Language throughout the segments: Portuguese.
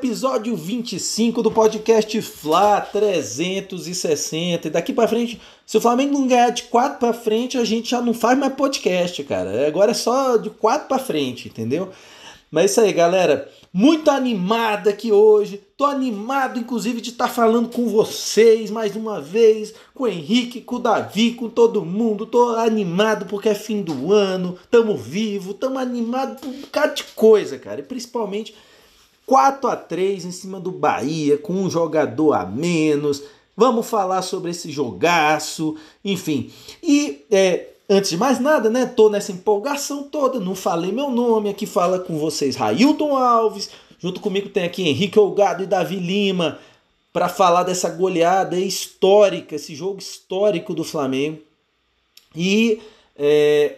episódio 25 do podcast Fla 360. E daqui para frente, se o Flamengo não ganhar de 4 para frente, a gente já não faz mais podcast, cara. Agora é só de 4 para frente, entendeu? Mas é isso aí, galera. Muito animada aqui hoje. Tô animado, inclusive, de estar tá falando com vocês mais uma vez, com o Henrique, com o Davi, com todo mundo. Tô animado porque é fim do ano, tamo vivo, tamo animado por um bocado de coisa, cara. E principalmente 4 a 3 em cima do Bahia, com um jogador a menos. Vamos falar sobre esse jogaço, enfim. E é, Antes de mais nada, né? Tô nessa empolgação toda, não falei meu nome, aqui fala com vocês Railton Alves, junto comigo tem aqui Henrique Olgado e Davi Lima, para falar dessa goleada histórica, esse jogo histórico do Flamengo. E, é,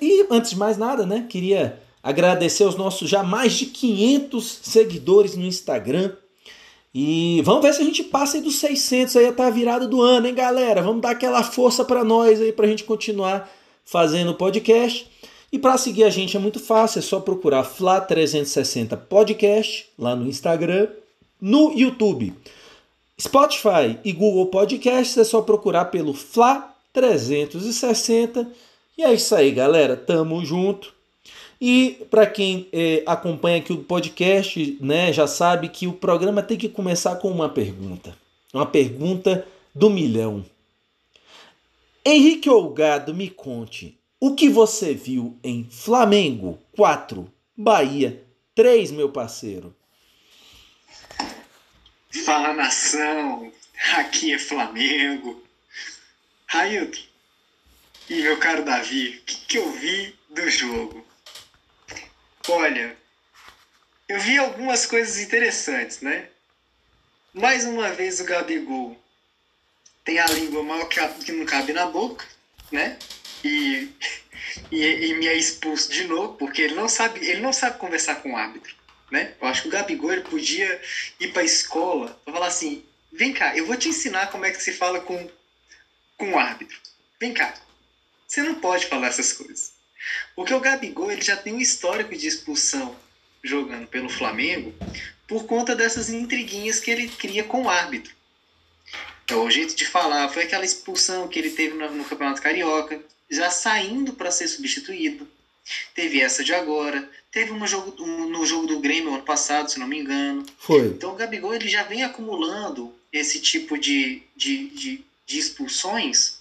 e antes de mais nada, né? Queria agradecer aos nossos já mais de 500 seguidores no Instagram. E vamos ver se a gente passa aí dos 600 aí até a virada do ano, hein, galera? Vamos dar aquela força para nós aí para a gente continuar fazendo o podcast. E para seguir a gente é muito fácil, é só procurar Fla 360 Podcast lá no Instagram, no YouTube. Spotify e Google Podcasts é só procurar pelo Fla 360. E é isso aí, galera. Tamo junto. E para quem é, acompanha aqui o podcast, né, já sabe que o programa tem que começar com uma pergunta. Uma pergunta do milhão. Henrique Olgado, me conte, o que você viu em Flamengo 4, Bahia 3, meu parceiro? Fala nação, aqui é Flamengo. Railton e meu caro Davi, o que, que eu vi do jogo? Olha, eu vi algumas coisas interessantes, né? Mais uma vez o Gabigol tem a língua mal que não cabe na boca, né? E, e, e me é expulso de novo, porque ele não sabe, ele não sabe conversar com o árbitro, né? Eu acho que o Gabigol ele podia ir para a escola para falar assim: vem cá, eu vou te ensinar como é que se fala com, com o árbitro. Vem cá, você não pode falar essas coisas. Porque o Gabigol ele já tem um histórico de expulsão jogando pelo Flamengo por conta dessas intriguinhas que ele cria com o árbitro. Então, o jeito de falar foi aquela expulsão que ele teve no, no Campeonato Carioca, já saindo para ser substituído. Teve essa de agora, teve uma jogo, um, no jogo do Grêmio ano passado, se não me engano. Foi. Então o Gabigol ele já vem acumulando esse tipo de, de, de, de expulsões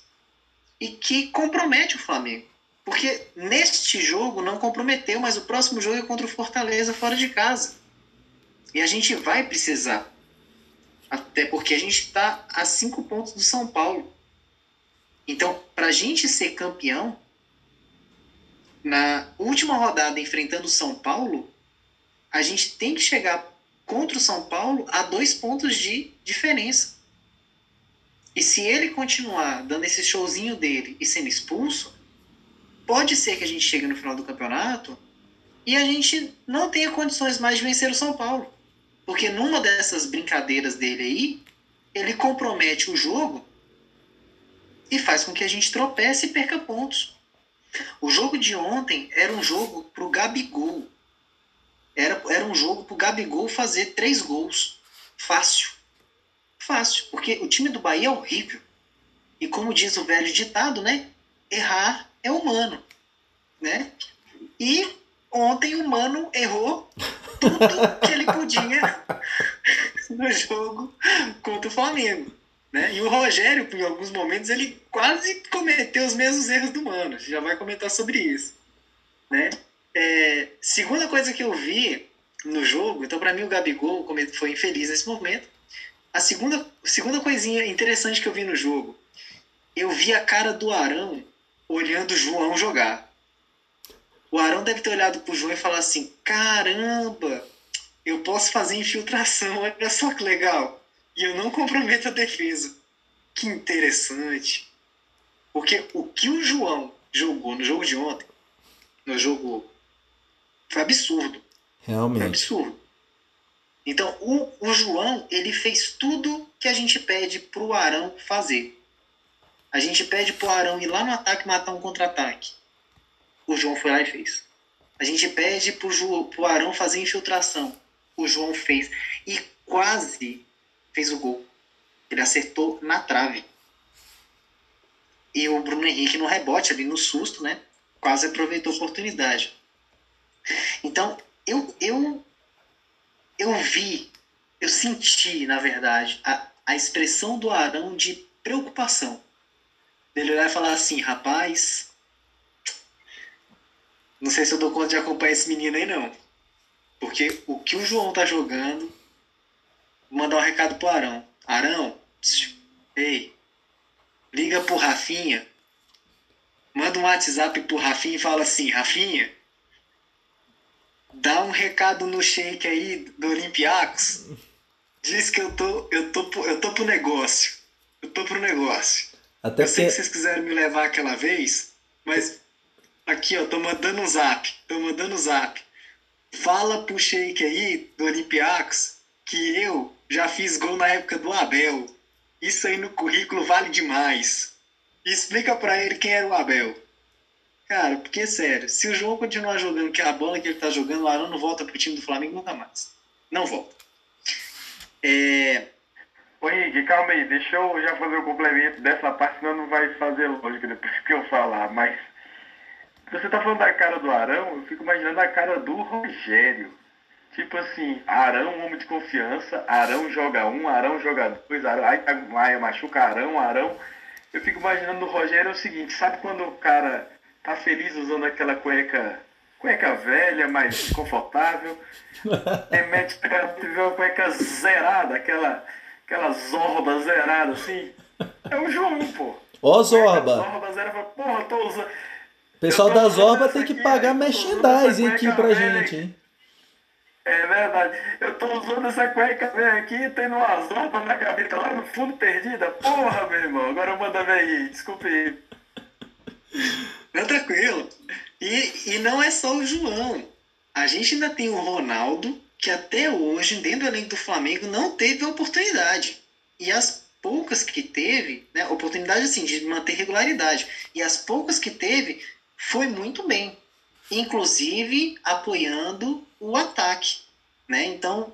e que compromete o Flamengo. Porque neste jogo não comprometeu, mas o próximo jogo é contra o Fortaleza fora de casa. E a gente vai precisar. Até porque a gente está a cinco pontos do São Paulo. Então, para a gente ser campeão, na última rodada enfrentando o São Paulo, a gente tem que chegar contra o São Paulo a dois pontos de diferença. E se ele continuar dando esse showzinho dele e sendo expulso, pode ser que a gente chegue no final do campeonato e a gente não tenha condições mais de vencer o São Paulo. Porque numa dessas brincadeiras dele aí, ele compromete o jogo e faz com que a gente tropece e perca pontos. O jogo de ontem era um jogo pro Gabigol. Era, era um jogo pro Gabigol fazer três gols. Fácil. Fácil. Porque o time do Bahia é horrível. E como diz o velho ditado, né? Errar é humano, né? E ontem o Mano errou tudo que ele podia no jogo contra o Flamengo. Né? E o Rogério, em alguns momentos, ele quase cometeu os mesmos erros do Mano. Já vai comentar sobre isso. Né? É, segunda coisa que eu vi no jogo, então para mim o Gabigol foi infeliz nesse momento. A segunda, segunda coisinha interessante que eu vi no jogo, eu vi a cara do Arão olhando o João jogar. O Arão deve ter olhado pro João e falar assim: caramba, eu posso fazer infiltração, olha só que legal. E eu não comprometo a defesa. Que interessante. Porque o que o João jogou no jogo de ontem, no jogo, foi absurdo. Realmente. Foi absurdo. Então, o, o João, ele fez tudo que a gente pede pro Arão fazer. A gente pede pro Arão ir lá no ataque matar um contra-ataque. O João foi lá e fez. A gente pede pro, Ju, pro Arão fazer infiltração. O João fez. E quase fez o gol. Ele acertou na trave. E o Bruno Henrique no rebote ali no susto, né? Quase aproveitou a oportunidade. Então, eu, eu, eu vi, eu senti, na verdade, a, a expressão do Arão de preocupação. Ele olhar e falar assim, rapaz, não sei se eu dou conta de acompanhar esse menino aí não. Porque o que o João tá jogando, vou mandar um recado pro Arão. Arão, ei, liga pro Rafinha, manda um WhatsApp pro Rafinha e fala assim, Rafinha, dá um recado no shake aí do Olympiacos. Diz que eu tô, eu tô, eu tô pro negócio. Eu tô pro negócio. Até eu sei que vocês quiseram me levar aquela vez, mas aqui, ó, tô mandando um zap. Tô mandando um zap. Fala pro shake aí do Olympiacos que eu já fiz gol na época do Abel. Isso aí no currículo vale demais. E explica para ele quem era o Abel. Cara, porque sério, se o João continuar jogando que é a bola que ele tá jogando, o Arão não volta pro time do Flamengo nunca mais. Não volta. É... Ô Henrique, calma aí, deixa eu já fazer o complemento dessa parte, senão não vai fazer lógica depois que eu falar, mas você tá falando da cara do Arão, eu fico imaginando a cara do Rogério. Tipo assim, Arão, homem de confiança, Arão joga um, Arão joga dois, Arão, aí, aí machuca Arão, Arão. Eu fico imaginando o Rogério é o seguinte, sabe quando o cara tá feliz usando aquela cueca, cueca velha, mais confortável, e mete uma cueca zerada, aquela, aquela zorba zerada assim. É o João, pô. Ó, Zorba. Zorba zerada, porra, tô usando. O pessoal da Zorba tem que pagar merchandising aqui pra gente, hein? É verdade. Eu tô usando essa cueca velha aqui, tendo uma zorba na gaveta lá no fundo perdida. Porra, meu irmão. Agora manda ver aí. Desculpe aí. Não, tranquilo. E, e não é só o João. A gente ainda tem o Ronaldo, que até hoje, dentro do elenco do Flamengo, não teve oportunidade. E as poucas que teve, né, oportunidade assim, de manter regularidade. E as poucas que teve, foi muito bem. Inclusive apoiando o ataque. Né? Então,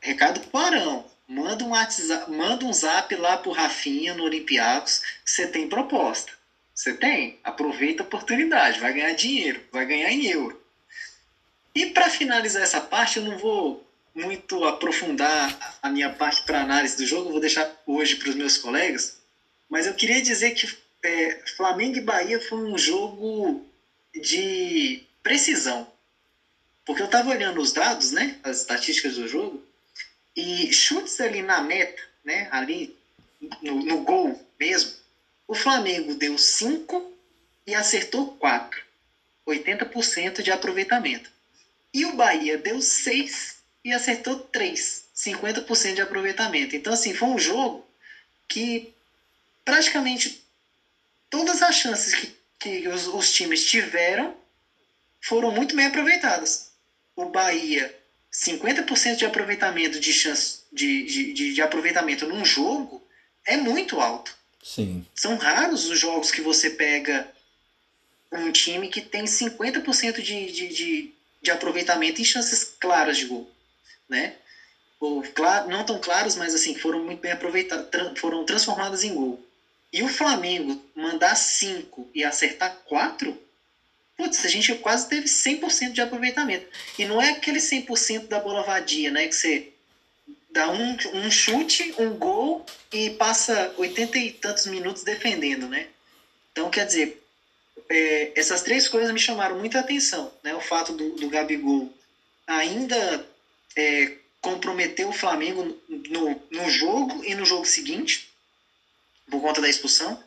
recado pro Arão. Manda um, WhatsApp, manda um zap lá pro Rafinha no Olympiacos. Você tem proposta. Você tem? Aproveita a oportunidade, vai ganhar dinheiro, vai ganhar em euro. E para finalizar essa parte, eu não vou muito aprofundar a minha parte para análise do jogo, vou deixar hoje para os meus colegas, mas eu queria dizer que é, Flamengo e Bahia foi um jogo de precisão. Porque eu estava olhando os dados, né, as estatísticas do jogo, e chutes ali na meta, né, ali no, no gol mesmo, o Flamengo deu 5 e acertou 4. 80% de aproveitamento. E o Bahia deu 6 e acertou 3. 50% de aproveitamento. Então, assim, foi um jogo que praticamente todas as chances que, que os, os times tiveram foram muito bem aproveitadas. O Bahia, 50% de aproveitamento de chance de, de, de, de aproveitamento num jogo é muito alto. Sim. São raros os jogos que você pega um time que tem 50% de, de, de, de aproveitamento em chances claras de gol, né? Ou, claro, não tão claros, mas assim, foram muito bem aproveitadas, foram transformadas em gol. E o Flamengo mandar 5 e acertar 4, putz, a gente quase teve 100% de aproveitamento. E não é aquele 100% da bola vadia, né? Que você dá um, um chute, um gol e passa oitenta e tantos minutos defendendo, né? Então, quer dizer, é, essas três coisas me chamaram muita atenção, né? O fato do, do Gabigol ainda é, comprometer o Flamengo no, no jogo e no jogo seguinte, por conta da expulsão.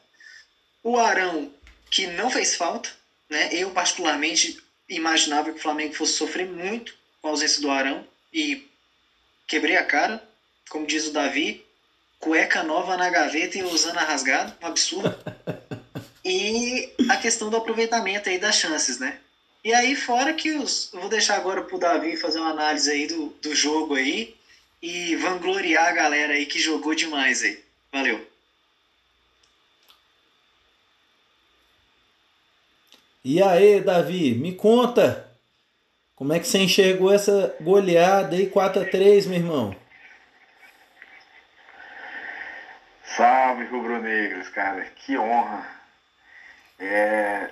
O Arão, que não fez falta, né? Eu, particularmente, imaginava que o Flamengo fosse sofrer muito com a ausência do Arão e quebrei a cara, como diz o Davi, cueca nova na gaveta e usando a rasgada, um absurdo. e a questão do aproveitamento aí das chances, né? E aí, fora que os. Eu vou deixar agora pro Davi fazer uma análise aí do, do jogo aí e vangloriar a galera aí que jogou demais aí. Valeu. E aí, Davi, me conta Como é que você enxergou essa goleada aí 4 a 3 meu irmão? Salve, rubro-negros, cara. Que honra. É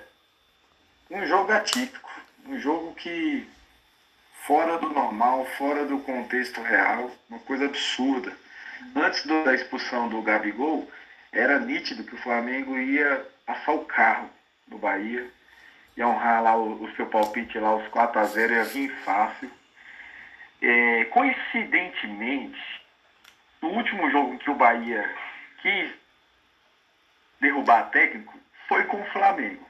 um jogo atípico. Um jogo que, fora do normal, fora do contexto real, uma coisa absurda. Antes do, da expulsão do Gabigol, era nítido que o Flamengo ia passar o carro do Bahia, ia honrar lá o, o seu palpite lá, os 4 a 0 ia vir fácil. É, coincidentemente, no último jogo que o Bahia quis derrubar técnico foi com o Flamengo.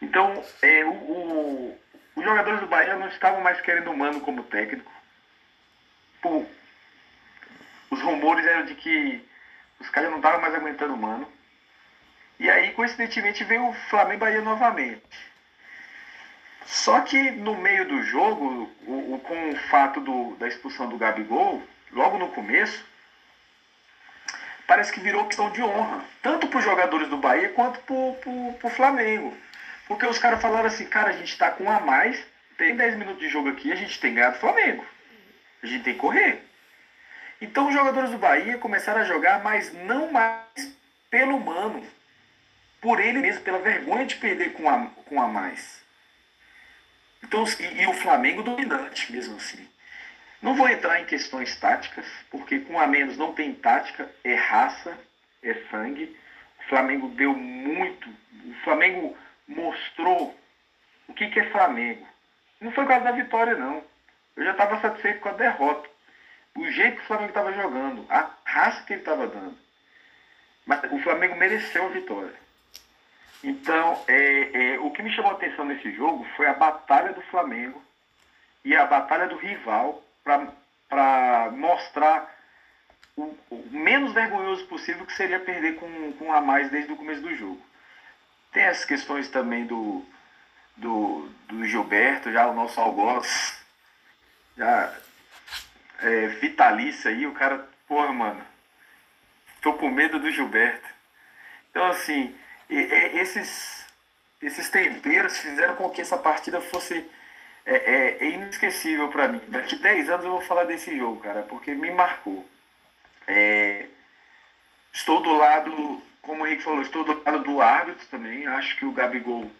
Então, é, o, o, os jogadores do Bahia não estavam mais querendo o Mano como técnico. Por, os rumores eram de que os caras não estavam mais aguentando o Mano. E aí, coincidentemente, veio o Flamengo Bahia novamente. Só que no meio do jogo, o, o, com o fato do, da expulsão do Gabigol, logo no começo, parece que virou questão de honra, tanto para os jogadores do Bahia quanto para o Flamengo. Porque os caras falaram assim, cara, a gente está com um a mais, tem 10 minutos de jogo aqui, a gente tem ganhado o Flamengo. A gente tem que correr. Então os jogadores do Bahia começaram a jogar, mas não mais pelo mano, por ele mesmo, pela vergonha de perder com a, com a mais. Então, e, e o Flamengo dominante mesmo assim. Não vou entrar em questões táticas, porque com a menos não tem tática, é raça, é sangue. O Flamengo deu muito. O Flamengo mostrou o que, que é Flamengo. Não foi por causa da vitória, não. Eu já estava satisfeito com a derrota. O jeito que o Flamengo estava jogando, a raça que ele estava dando. Mas o Flamengo mereceu a vitória. Então, é, é, o que me chamou a atenção nesse jogo foi a batalha do Flamengo e a batalha do rival para mostrar o, o, menos vergonhoso possível que seria perder com, com a mais desde o começo do jogo. Tem as questões também do, do, do Gilberto, já o nosso algoz, já é, vitalício aí, o cara, porra, mano, tô com medo do Gilberto. Então, assim, e, esses, esses temperos fizeram com que essa partida fosse é, é, é inesquecível para mim. Daqui 10 anos eu vou falar desse jogo, cara, porque me marcou. É, estou do lado, como o Henrique falou, estou do lado do árbitro também. Acho que o Gabigol,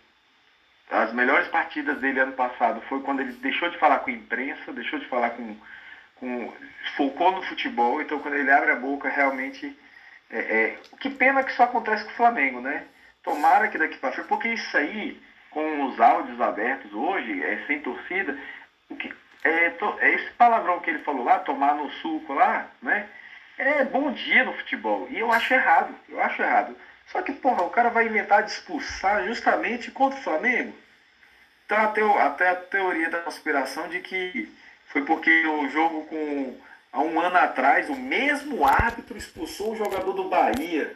as melhores partidas dele ano passado foi quando ele deixou de falar com a imprensa, deixou de falar com. com focou no futebol, então quando ele abre a boca realmente. É, é, que pena que isso acontece com o Flamengo, né? Tomara que daqui para frente, porque isso aí com os áudios abertos hoje, é, sem torcida, que, é, to, é esse palavrão que ele falou lá, tomar no suco lá, né? É bom dia no futebol. E eu acho errado. Eu acho errado. Só que, porra, o cara vai inventar de expulsar justamente contra o Flamengo. Então até, até a teoria da conspiração de que foi porque o jogo com. Há um ano atrás, o mesmo árbitro expulsou o jogador do Bahia.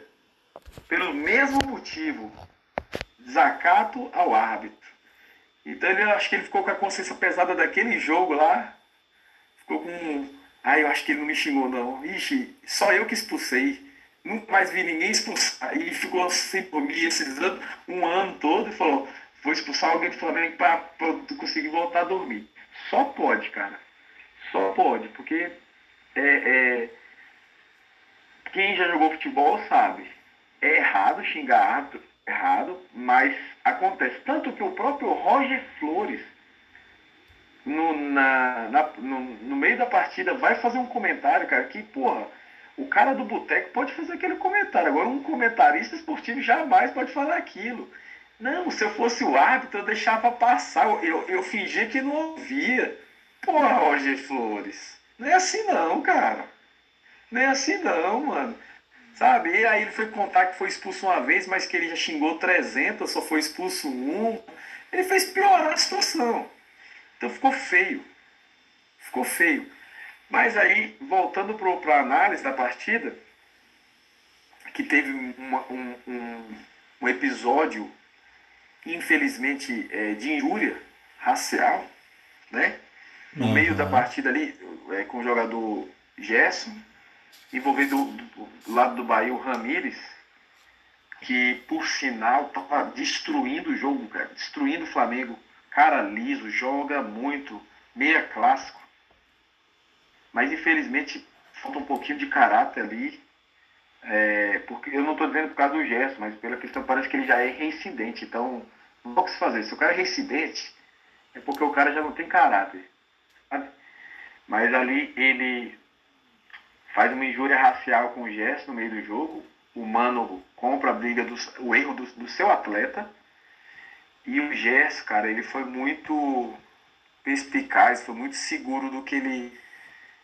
Pelo mesmo motivo desacato ao árbitro. Então ele acho que ele ficou com a consciência pesada daquele jogo lá. Ficou com. Ah, eu acho que ele não me xingou não. Ixi, só eu que expulsei. Nunca mais vi ninguém expulsar. E ficou sem dormir esses anos, um ano todo e falou, vou expulsar alguém do Flamengo para conseguir voltar a dormir. Só pode, cara. Só pode, porque é, é, quem já jogou futebol sabe. É errado xingar árbitro, errado, mas acontece. Tanto que o próprio Roger Flores, no, na, na, no, no, meio da partida, vai fazer um comentário, cara, que, porra, o cara do boteco pode fazer aquele comentário. Agora, um comentarista esportivo jamais pode falar aquilo. Não, se eu fosse o árbitro, eu deixava passar. Eu, eu, fingia que não ouvia. Porra, Roger Flores. Não é assim não, cara. Não é assim não, mano. Sabe? E aí ele foi contar que foi expulso uma vez, mas que ele já xingou 300, só foi expulso um. Ele fez piorar a situação. Então ficou feio. Ficou feio. Mas aí, voltando para a análise da partida, que teve uma, um, um, um, episódio, infelizmente, é, de injúria racial, né? No uhum. meio da partida ali, é, com o jogador Gerson, envolvendo do, do lado do Bahia o Ramires, que por sinal estava destruindo o jogo, cara, destruindo o Flamengo cara liso, joga muito, meia clássico. Mas infelizmente falta um pouquinho de caráter ali. É, porque eu não estou dizendo por causa do gesto, mas pela questão parece que ele já é reincidente. Então, não o que se fazer. Se o cara é reincidente, é porque o cara já não tem caráter. Sabe? Mas ali ele faz uma injúria racial com o gesto no meio do jogo. O mano compra a briga do, o erro do, do seu atleta. E o Gerson, cara, ele foi muito perspicaz, foi muito seguro do que ele.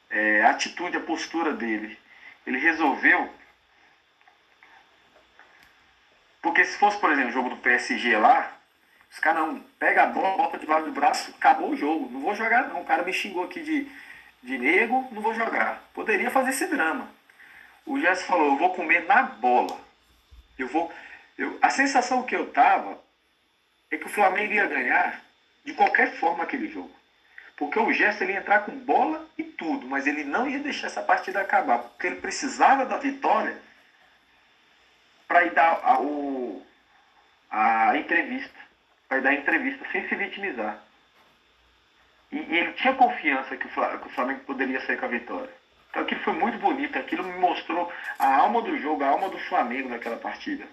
É, a atitude, a postura dele. Ele resolveu. Porque se fosse, por exemplo, o jogo do PSG lá, os caras não, pega a bola, bota debaixo do braço, acabou o jogo. Não vou jogar não. O cara me xingou aqui de, de nego, não vou jogar. Poderia fazer esse drama. O Gerson falou, eu vou comer na bola. Eu vou. Eu, a sensação que eu tava é que o Flamengo ia ganhar de qualquer forma aquele jogo. Porque o Gerson ele ia entrar com bola e tudo, mas ele não ia deixar essa partida acabar, porque ele precisava da vitória para ir dar a, o, a entrevista, para dar a entrevista sem se vitimizar. E, ele tinha confiança que o, Flamengo, que o Flamengo poderia sair com a vitória. Então aquilo foi muito bonito, aquilo me mostrou a alma do jogo, a alma do Flamengo naquela partida.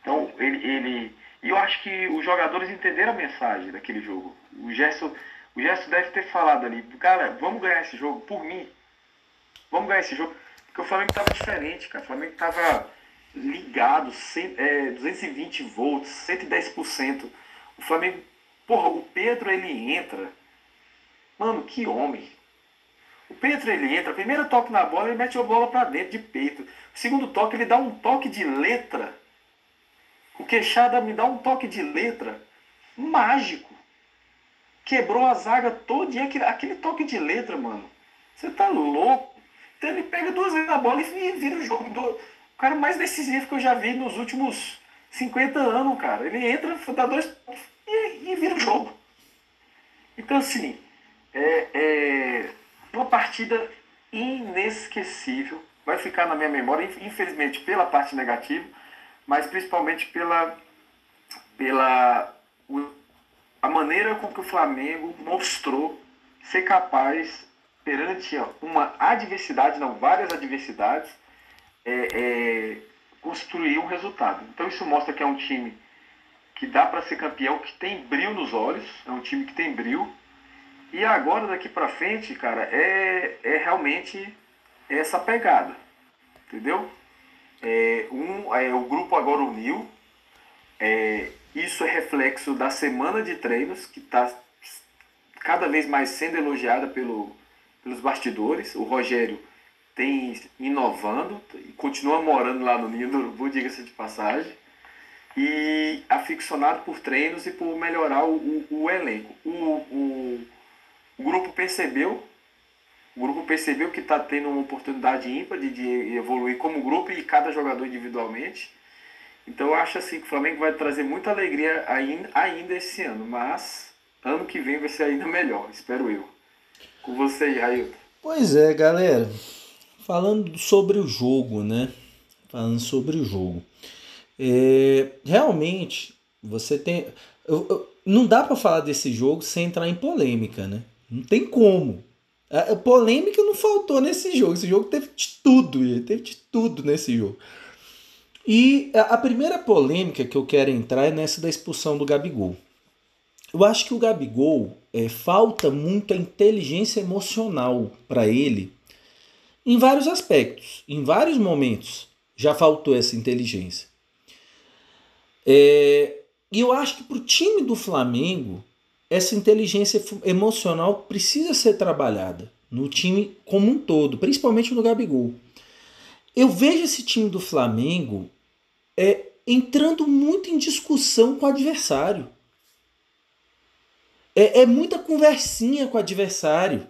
Então ele, ele e eu acho que os jogadores entenderam a mensagem daquele jogo. O Gerson, o Gerson deve ter falado ali, cara, vamos ganhar esse jogo por mim. Vamos ganhar esse jogo. Porque o Flamengo estava diferente, cara. O Flamengo estava ligado, 100, é, 220 volts, 110%. O Flamengo, porra, o Pedro ele entra. Mano, que homem. O Pedro ele entra, primeiro toque na bola, ele mete a bola para dentro de peito. Segundo toque, ele dá um toque de letra o Queixada me dá um toque de letra mágico. Quebrou a zaga todinha, aquele, aquele toque de letra, mano. Você tá louco? Então ele pega duas vezes a bola e vira o jogo. Do, o cara mais decisivo que eu já vi nos últimos 50 anos, cara. Ele entra, dá dois e, e vira o jogo. Então, assim, é, é uma partida inesquecível. Vai ficar na minha memória, infelizmente, pela parte negativa mas principalmente pela, pela a maneira com que o Flamengo mostrou ser capaz, perante uma adversidade, não várias adversidades, é, é, construir um resultado. Então isso mostra que é um time que dá para ser campeão, que tem brilho nos olhos, é um time que tem brilho. E agora daqui para frente, cara, é, é realmente essa pegada, entendeu? É, um, é, o grupo agora uniu. É, isso é reflexo da semana de treinos, que está cada vez mais sendo elogiada pelo, pelos bastidores. O Rogério tem inovando e continua morando lá no Ninho do Urubu, diga-se de passagem. E aficionado por treinos e por melhorar o, o, o elenco. O, o, o grupo percebeu o grupo percebeu que está tendo uma oportunidade ímpar de, de, evoluir como grupo e cada jogador individualmente. Então eu acho assim que o Flamengo vai trazer muita alegria ainda, ainda esse ano, mas ano que vem vai ser ainda melhor, espero eu. Com você, Ailton. Pois é, galera. Falando sobre o jogo, né? Falando sobre o jogo. É, realmente, você tem. Eu, eu, não dá para falar desse jogo sem entrar em polêmica, né? Não tem como. A polêmica não faltou nesse jogo. Esse jogo teve de tudo, teve de tudo nesse jogo. E a primeira polêmica que eu quero entrar é nessa da expulsão do Gabigol. Eu acho que o Gabigol é, falta muito a inteligência emocional para ele em vários aspectos, em vários momentos já faltou essa inteligência. É, e eu acho que para o time do Flamengo essa inteligência emocional precisa ser trabalhada no time como um todo, principalmente no Gabigol. Eu vejo esse time do Flamengo é, entrando muito em discussão com o adversário. É, é muita conversinha com o adversário.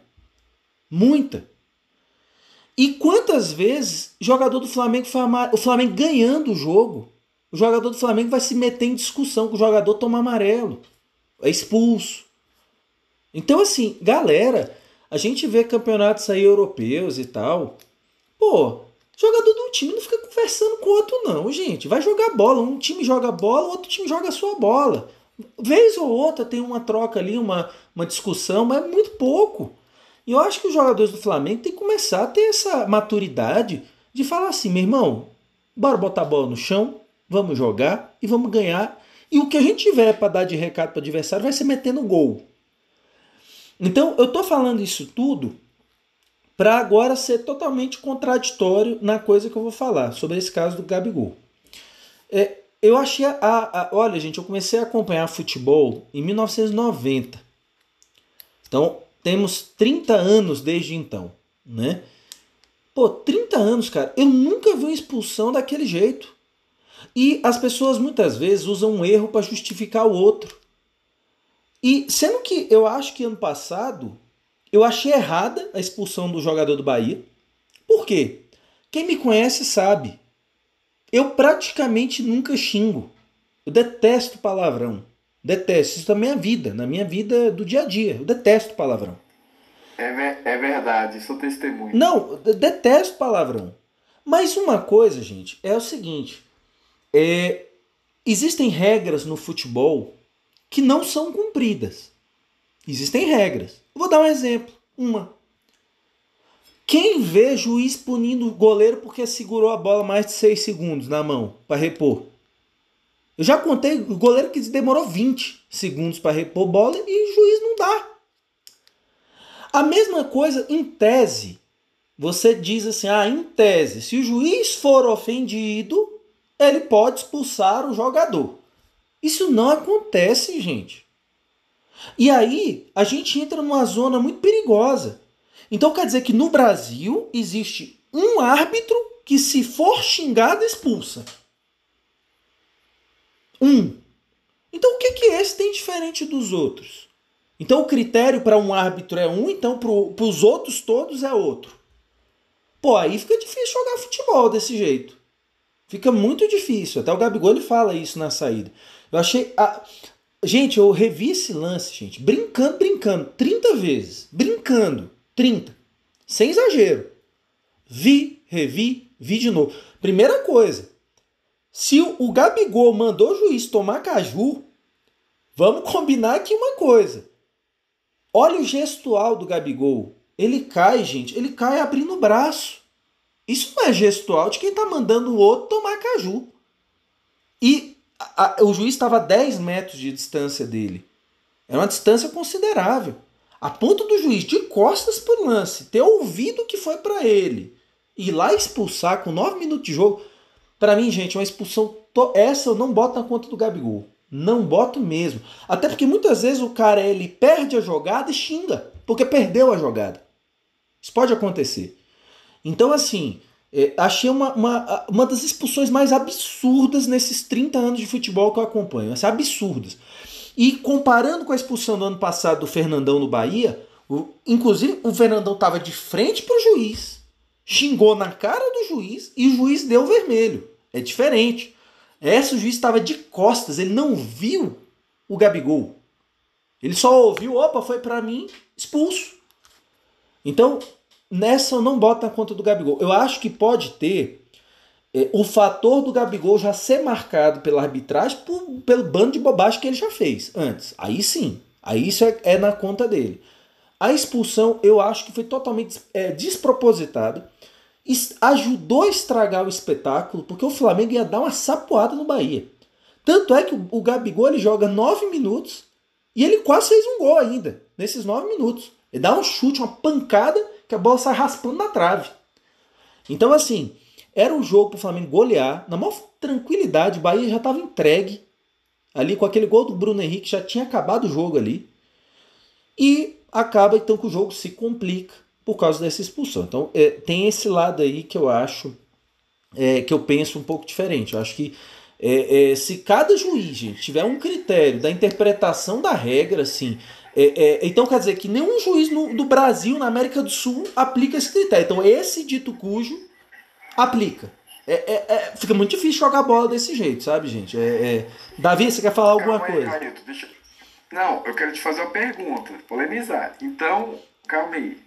Muita. E quantas vezes jogador do Flamengo foi o Flamengo ganhando o jogo, o jogador do Flamengo vai se meter em discussão com o jogador toma amarelo é expulso. Então, assim, galera, a gente vê campeonatos aí europeus e tal. Pô, jogador de um time não fica conversando com o outro, não, gente. Vai jogar bola. Um time joga bola, o outro time joga a sua bola. Vez ou outra tem uma troca ali, uma, uma discussão, mas é muito pouco. E eu acho que os jogadores do Flamengo têm que começar a ter essa maturidade de falar assim, meu irmão, bora botar a bola no chão, vamos jogar e vamos ganhar. E o que a gente tiver para dar de recado para o adversário vai ser metendo gol. Então, eu estou falando isso tudo para agora ser totalmente contraditório na coisa que eu vou falar sobre esse caso do Gabigol. É, eu achei a, a, Olha, gente, eu comecei a acompanhar futebol em 1990. Então, temos 30 anos desde então, né? Pô, 30 anos, cara, eu nunca vi uma expulsão daquele jeito. E as pessoas muitas vezes usam um erro para justificar o outro. E sendo que eu acho que ano passado eu achei errada a expulsão do jogador do Bahia. Por quê? Quem me conhece sabe. Eu praticamente nunca xingo. Eu detesto palavrão. Detesto. Isso também é vida, na minha vida do dia a dia. Eu detesto palavrão. É, é verdade, sou testemunho. Não, detesto palavrão. Mas uma coisa, gente, é o seguinte: é, existem regras no futebol que não são cumpridas. Existem regras. vou dar um exemplo. Uma. Quem vê juiz punindo o goleiro porque segurou a bola mais de 6 segundos na mão para repor? Eu já contei o goleiro que demorou 20 segundos para repor bola e o juiz não dá. A mesma coisa em tese. Você diz assim: ah, em tese, se o juiz for ofendido, ele pode expulsar o jogador. Isso não acontece, gente. E aí a gente entra numa zona muito perigosa. Então quer dizer que no Brasil existe um árbitro que, se for xingado, expulsa. Um. Então o que, que esse tem diferente dos outros? Então o critério para um árbitro é um, então para os outros todos é outro. Pô, aí fica difícil jogar futebol desse jeito. Fica muito difícil. Até o Gabigol ele fala isso na saída. Eu achei. A... Gente, eu revi esse lance, gente. Brincando, brincando. 30 vezes. Brincando. 30. Sem exagero. Vi, revi, vi de novo. Primeira coisa. Se o Gabigol mandou o juiz tomar caju, vamos combinar aqui uma coisa. Olha o gestual do Gabigol. Ele cai, gente, ele cai abrindo o braço. Isso não é gestual de quem está mandando o outro tomar caju. E a, a, o juiz estava a 10 metros de distância dele. É uma distância considerável. A ponto do juiz, de costas para o lance, ter ouvido que foi para ele, ir lá expulsar com 9 minutos de jogo. Para mim, gente, é uma expulsão. Essa eu não boto na conta do Gabigol. Não boto mesmo. Até porque muitas vezes o cara ele perde a jogada e xinga, porque perdeu a jogada. Isso pode acontecer. Então, assim, é, achei uma, uma, uma das expulsões mais absurdas nesses 30 anos de futebol que eu acompanho. Assim, absurdas. E comparando com a expulsão do ano passado do Fernandão no Bahia, o, inclusive o Fernandão estava de frente para o juiz, xingou na cara do juiz e o juiz deu vermelho. É diferente. Essa o juiz estava de costas, ele não viu o Gabigol. Ele só ouviu, opa, foi para mim, expulso. Então, nessa eu não boto na conta do Gabigol. Eu acho que pode ter é, o fator do Gabigol já ser marcado pela arbitragem por, pelo bando de bobagem que ele já fez antes. Aí sim, aí isso é, é na conta dele. A expulsão eu acho que foi totalmente é, despropositada ajudou a estragar o espetáculo, porque o Flamengo ia dar uma sapoada no Bahia. Tanto é que o Gabigol ele joga nove minutos e ele quase fez um gol ainda, nesses nove minutos. Ele dá um chute, uma pancada, que a bola sai raspando na trave. Então, assim, era um jogo para o Flamengo golear, na maior tranquilidade, o Bahia já estava entregue, ali com aquele gol do Bruno Henrique, já tinha acabado o jogo ali. E acaba então que o jogo se complica por causa dessa expulsão. Então é, tem esse lado aí que eu acho é, que eu penso um pouco diferente. Eu acho que é, é se cada juiz gente, tiver um critério da interpretação da regra, assim, é, é, então quer dizer que nenhum juiz no, do Brasil, na América do Sul, aplica esse critério. Então esse dito cujo aplica. fica muito difícil jogar bola desse jeito, sabe, gente? Davi, você quer falar alguma calma coisa? Aí, deixa... Não, eu quero te fazer uma pergunta, polemizar. Então, calma aí.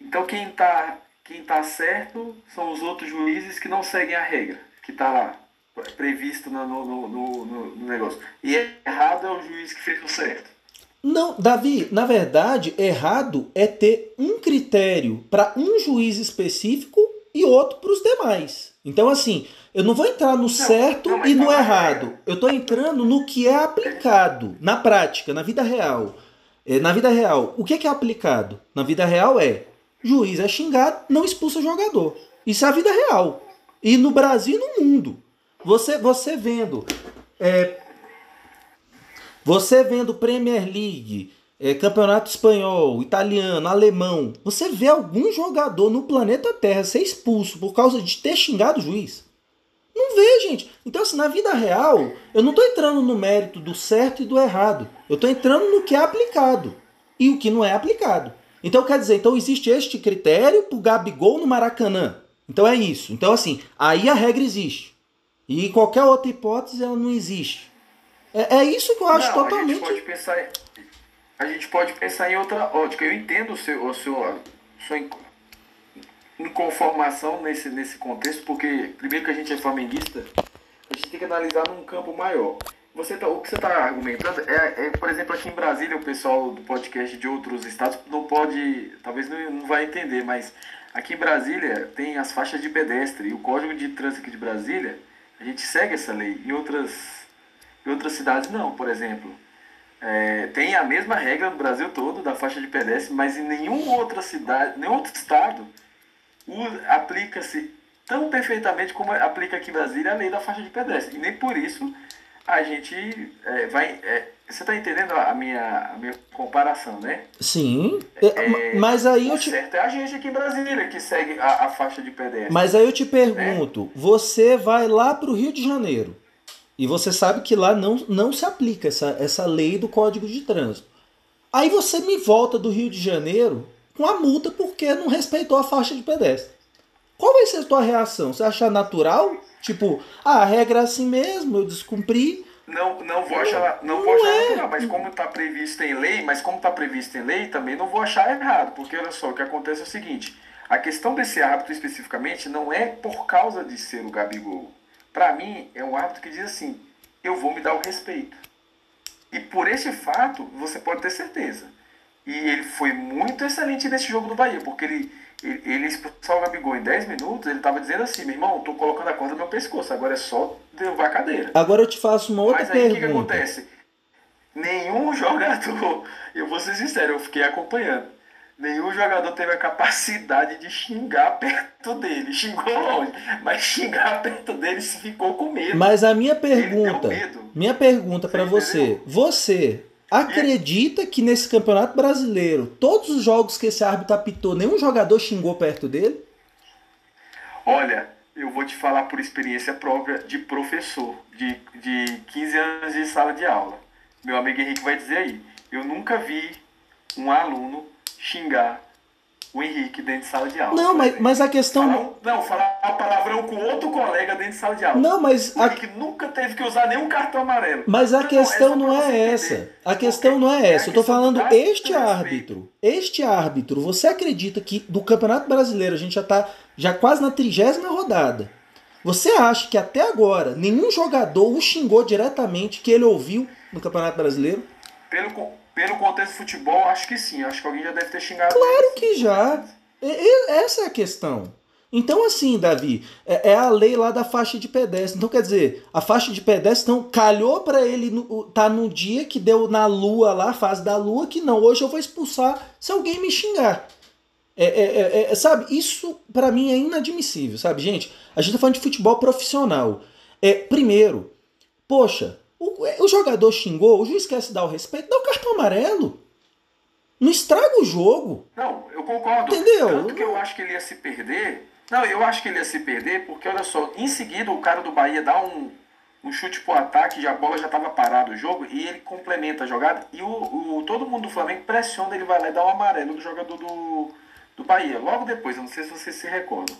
Então quem está quem tá certo são os outros juízes que não seguem a regra, que está lá. previsto no, no, no, no, negócio. E errado é o juiz que fez o certo. Não, Davi, na verdade, errado é ter um critério para um juiz específico e outro para os demais. Então, assim, eu não vou entrar no não, certo não, e no errado. Eu estou entrando no que é aplicado na prática, na vida real. É, na vida real, o que é, que é aplicado? Na vida real é juiz é xingado, não expulsa o jogador. Isso é a vida real. E no Brasil e no mundo. Você, você vendo. É, você vendo Premier League, é, Campeonato Espanhol, Italiano, Alemão, você vê algum jogador no planeta Terra ser expulso por causa de ter xingado o juiz? Não vê, gente. Então, assim, na vida real, eu não estou entrando no mérito do certo e do errado. Eu estou entrando no que é aplicado e o que não é aplicado. Então, quer dizer, então existe este critério para o Gabigol no Maracanã. Então é isso. Então, assim, aí a regra existe. E qualquer outra hipótese, ela não existe. É, é isso que eu acho não, totalmente. A gente pode pensar em, a gente pode pensar em outra ótica. Eu entendo o seu, o seu, a sua inconformação nesse, nesse contexto, porque, primeiro, que a gente é flamenguista, a gente tem que analisar num campo maior. Você tá, o que você está argumentando é, é, por exemplo, aqui em Brasília, o pessoal do podcast de outros estados não pode, talvez não, não vai entender, mas aqui em Brasília tem as faixas de pedestre e o Código de Trânsito de Brasília, a gente segue essa lei. Em outras, em outras cidades, não, por exemplo. É, tem a mesma regra no Brasil todo da faixa de pedestre, mas em nenhuma outra cidade, nenhum outro estado aplica-se tão perfeitamente como aplica aqui em Brasília a lei da faixa de pedestre. E nem por isso a gente é, vai. É, você está entendendo a minha, a minha comparação, né? Sim. É, é mas aí eu te. certo é a gente aqui em Brasília que segue a, a faixa de pedestre. Mas aí eu te pergunto: né? você vai lá para o Rio de Janeiro e você sabe que lá não, não se aplica essa, essa lei do Código de Trânsito. Aí você me volta do Rio de Janeiro com a multa porque não respeitou a faixa de pedestre. Qual vai ser a tua reação? Você acha natural? Tipo, ah, a regra é assim mesmo, eu descumpri. Não, não vou achar, não, não vou achar é. natural, mas como está previsto em lei, mas como está previsto em lei, também não vou achar errado, porque olha só, o que acontece é o seguinte, a questão desse árbitro especificamente não é por causa de ser o Gabigol. Para mim, é um árbitro que diz assim: eu vou me dar o respeito. E por esse fato, você pode ter certeza. E ele foi muito excelente nesse jogo do Bahia, porque ele, ele, ele expulsou o Gabigol em 10 minutos, ele estava dizendo assim, meu irmão, tô colocando a corda no meu pescoço, agora é só derrubar a cadeira. Agora eu te faço uma outra Mas aí, pergunta. o que, que acontece? Nenhum jogador, eu vou ser sincero, eu fiquei acompanhando nenhum jogador teve a capacidade de xingar perto dele. Xingou longe, mas xingar perto dele se ficou com medo. Mas a minha pergunta, minha pergunta para você, você acredita que nesse Campeonato Brasileiro, todos os jogos que esse árbitro apitou, nenhum jogador xingou perto dele? Olha, eu vou te falar por experiência própria de professor, de, de 15 anos de sala de aula. Meu amigo Henrique vai dizer aí. Eu nunca vi um aluno xingar o Henrique dentro de sala de aula. Não, mas, mas a questão. Falar não, falar uma palavrão com outro colega dentro de sala de aula. Não, mas. O Henrique nunca teve que usar nenhum cartão amarelo. Mas a então, questão não é essa. A questão não é essa. É Eu tô falando este árbitro. Este árbitro, você acredita que do Campeonato Brasileiro a gente já tá já quase na trigésima rodada. Você acha que até agora nenhum jogador o xingou diretamente que ele ouviu no Campeonato Brasileiro? Pelo, pelo contexto de futebol, acho que sim. Acho que alguém já deve ter xingado. Claro que já. essa é a questão. Então, assim, Davi, é, é, a lei lá da faixa de pedestre. Então, quer dizer, a faixa de pedestre então, calhou para ele no, tá no dia que deu na lua lá, fase da lua, que não, hoje eu vou expulsar se alguém me xingar. É, é, é, é sabe, isso para mim é inadmissível, sabe, gente? A gente tá falando de futebol profissional. É, primeiro, poxa, o, o jogador xingou, o juiz esquece de dar o respeito, dá o cartão amarelo. Não estraga o jogo. Não, eu concordo. Entendeu? Tanto que eu acho que ele ia se perder. Não, eu acho que ele ia se perder porque, olha só, em seguida o cara do Bahia dá um, um chute pro ataque, já a bola já estava parada o jogo, e ele complementa a jogada. E o, o, todo mundo do Flamengo pressiona, ele vai lá e dá um amarelo do jogador do, do Bahia. Logo depois, eu não sei se vocês se recordam.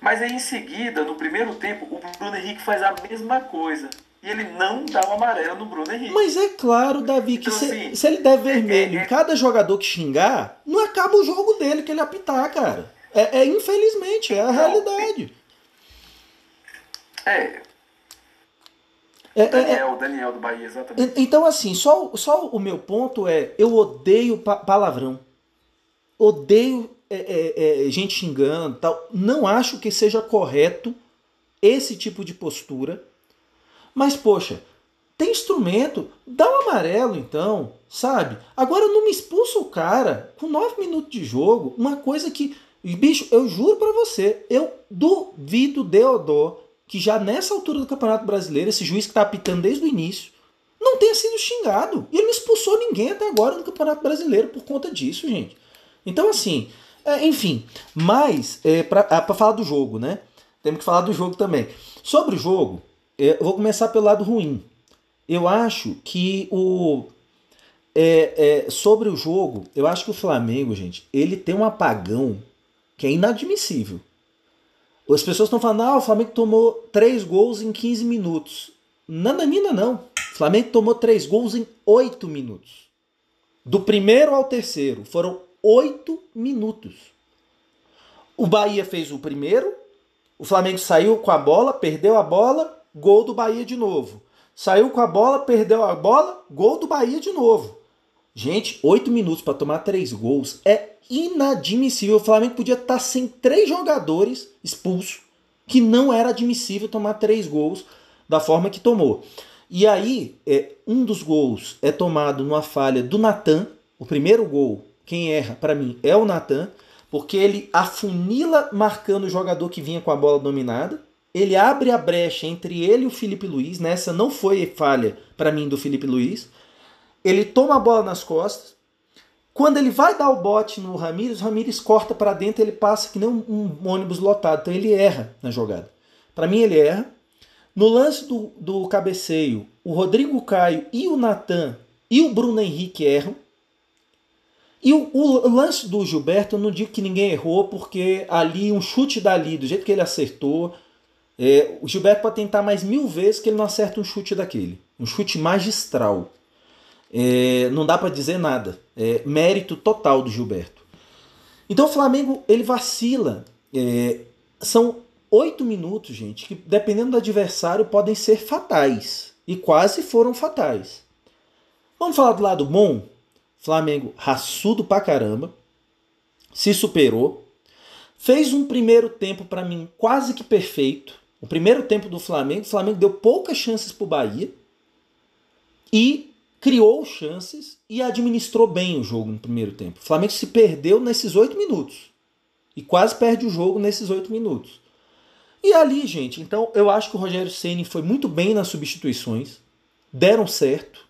Mas aí em seguida, no primeiro tempo, o Bruno Henrique faz a mesma coisa e ele não dá o amarelo no Bruno Henrique. Mas é claro, Davi, que então, se, assim, se, ele der vermelho é, é, em cada jogador que xingar, não acaba o jogo dele que ele apitar, cara. É, é infelizmente, é a realidade. É. É, é, Daniel, Daniel do Bahia, exatamente. Então, assim, só, só o meu ponto é: eu odeio pa palavrão. Odeio é, é, é, gente xingando tal. Não acho que seja correto esse tipo de postura. Mas, poxa, tem instrumento, dá um amarelo então, sabe? Agora não me expulsa o cara com nove minutos de jogo, uma coisa que. Bicho, eu juro para você, eu duvido Deodó que já nessa altura do Campeonato Brasileiro, esse juiz que tá apitando desde o início, não tenha sido xingado. E ele não expulsou ninguém até agora no Campeonato Brasileiro por conta disso, gente. Então, assim, é, enfim, mas é, para é, falar do jogo, né? Temos que falar do jogo também. Sobre o jogo, eu vou começar pelo lado ruim. Eu acho que o. É, é, sobre o jogo, eu acho que o Flamengo, gente, ele tem um apagão que é inadmissível. As pessoas estão falando, ah, o Flamengo tomou três gols em 15 minutos. Nananina não. O Flamengo tomou três gols em 8 minutos. Do primeiro ao terceiro. Foram 8 minutos. O Bahia fez o primeiro. O Flamengo saiu com a bola, perdeu a bola, gol do Bahia de novo. Saiu com a bola, perdeu a bola, gol do Bahia de novo. Gente, oito minutos para tomar três gols é inadmissível. O Flamengo podia estar tá sem três jogadores expulsos, que não era admissível tomar três gols da forma que tomou. E aí, é, um dos gols é tomado numa falha do Natan. O primeiro gol, quem erra para mim é o Natan, porque ele afunila marcando o jogador que vinha com a bola dominada ele abre a brecha entre ele e o Felipe Luiz. Nessa não foi falha para mim do Felipe Luiz. Ele toma a bola nas costas. Quando ele vai dar o bote no Ramires, o Ramires corta para dentro, ele passa que nem um, um, ônibus lotado. Então ele erra na jogada. Para mim ele erra. No lance do, do cabeceio, o Rodrigo Caio e o Natan e o Bruno Henrique erram. E o, o, lance do Gilberto, eu não digo que ninguém errou, porque ali, um chute dali, do jeito que ele acertou, é, o Gilberto pode tentar mais mil vezes que ele não acerta um chute daquele. Um chute magistral. É, não dá para dizer nada. É mérito total do Gilberto. Então o Flamengo ele vacila. É, são oito minutos, gente, que dependendo do adversário podem ser fatais. E quase foram fatais. Vamos falar do lado bom? Flamengo raçudo pra caramba. Se superou. Fez um primeiro tempo para mim quase que perfeito. O primeiro tempo do Flamengo, o Flamengo deu poucas chances para o Bahia e criou chances e administrou bem o jogo no primeiro tempo. O Flamengo se perdeu nesses oito minutos e quase perde o jogo nesses oito minutos. E ali, gente, então eu acho que o Rogério Ceni foi muito bem nas substituições, deram certo.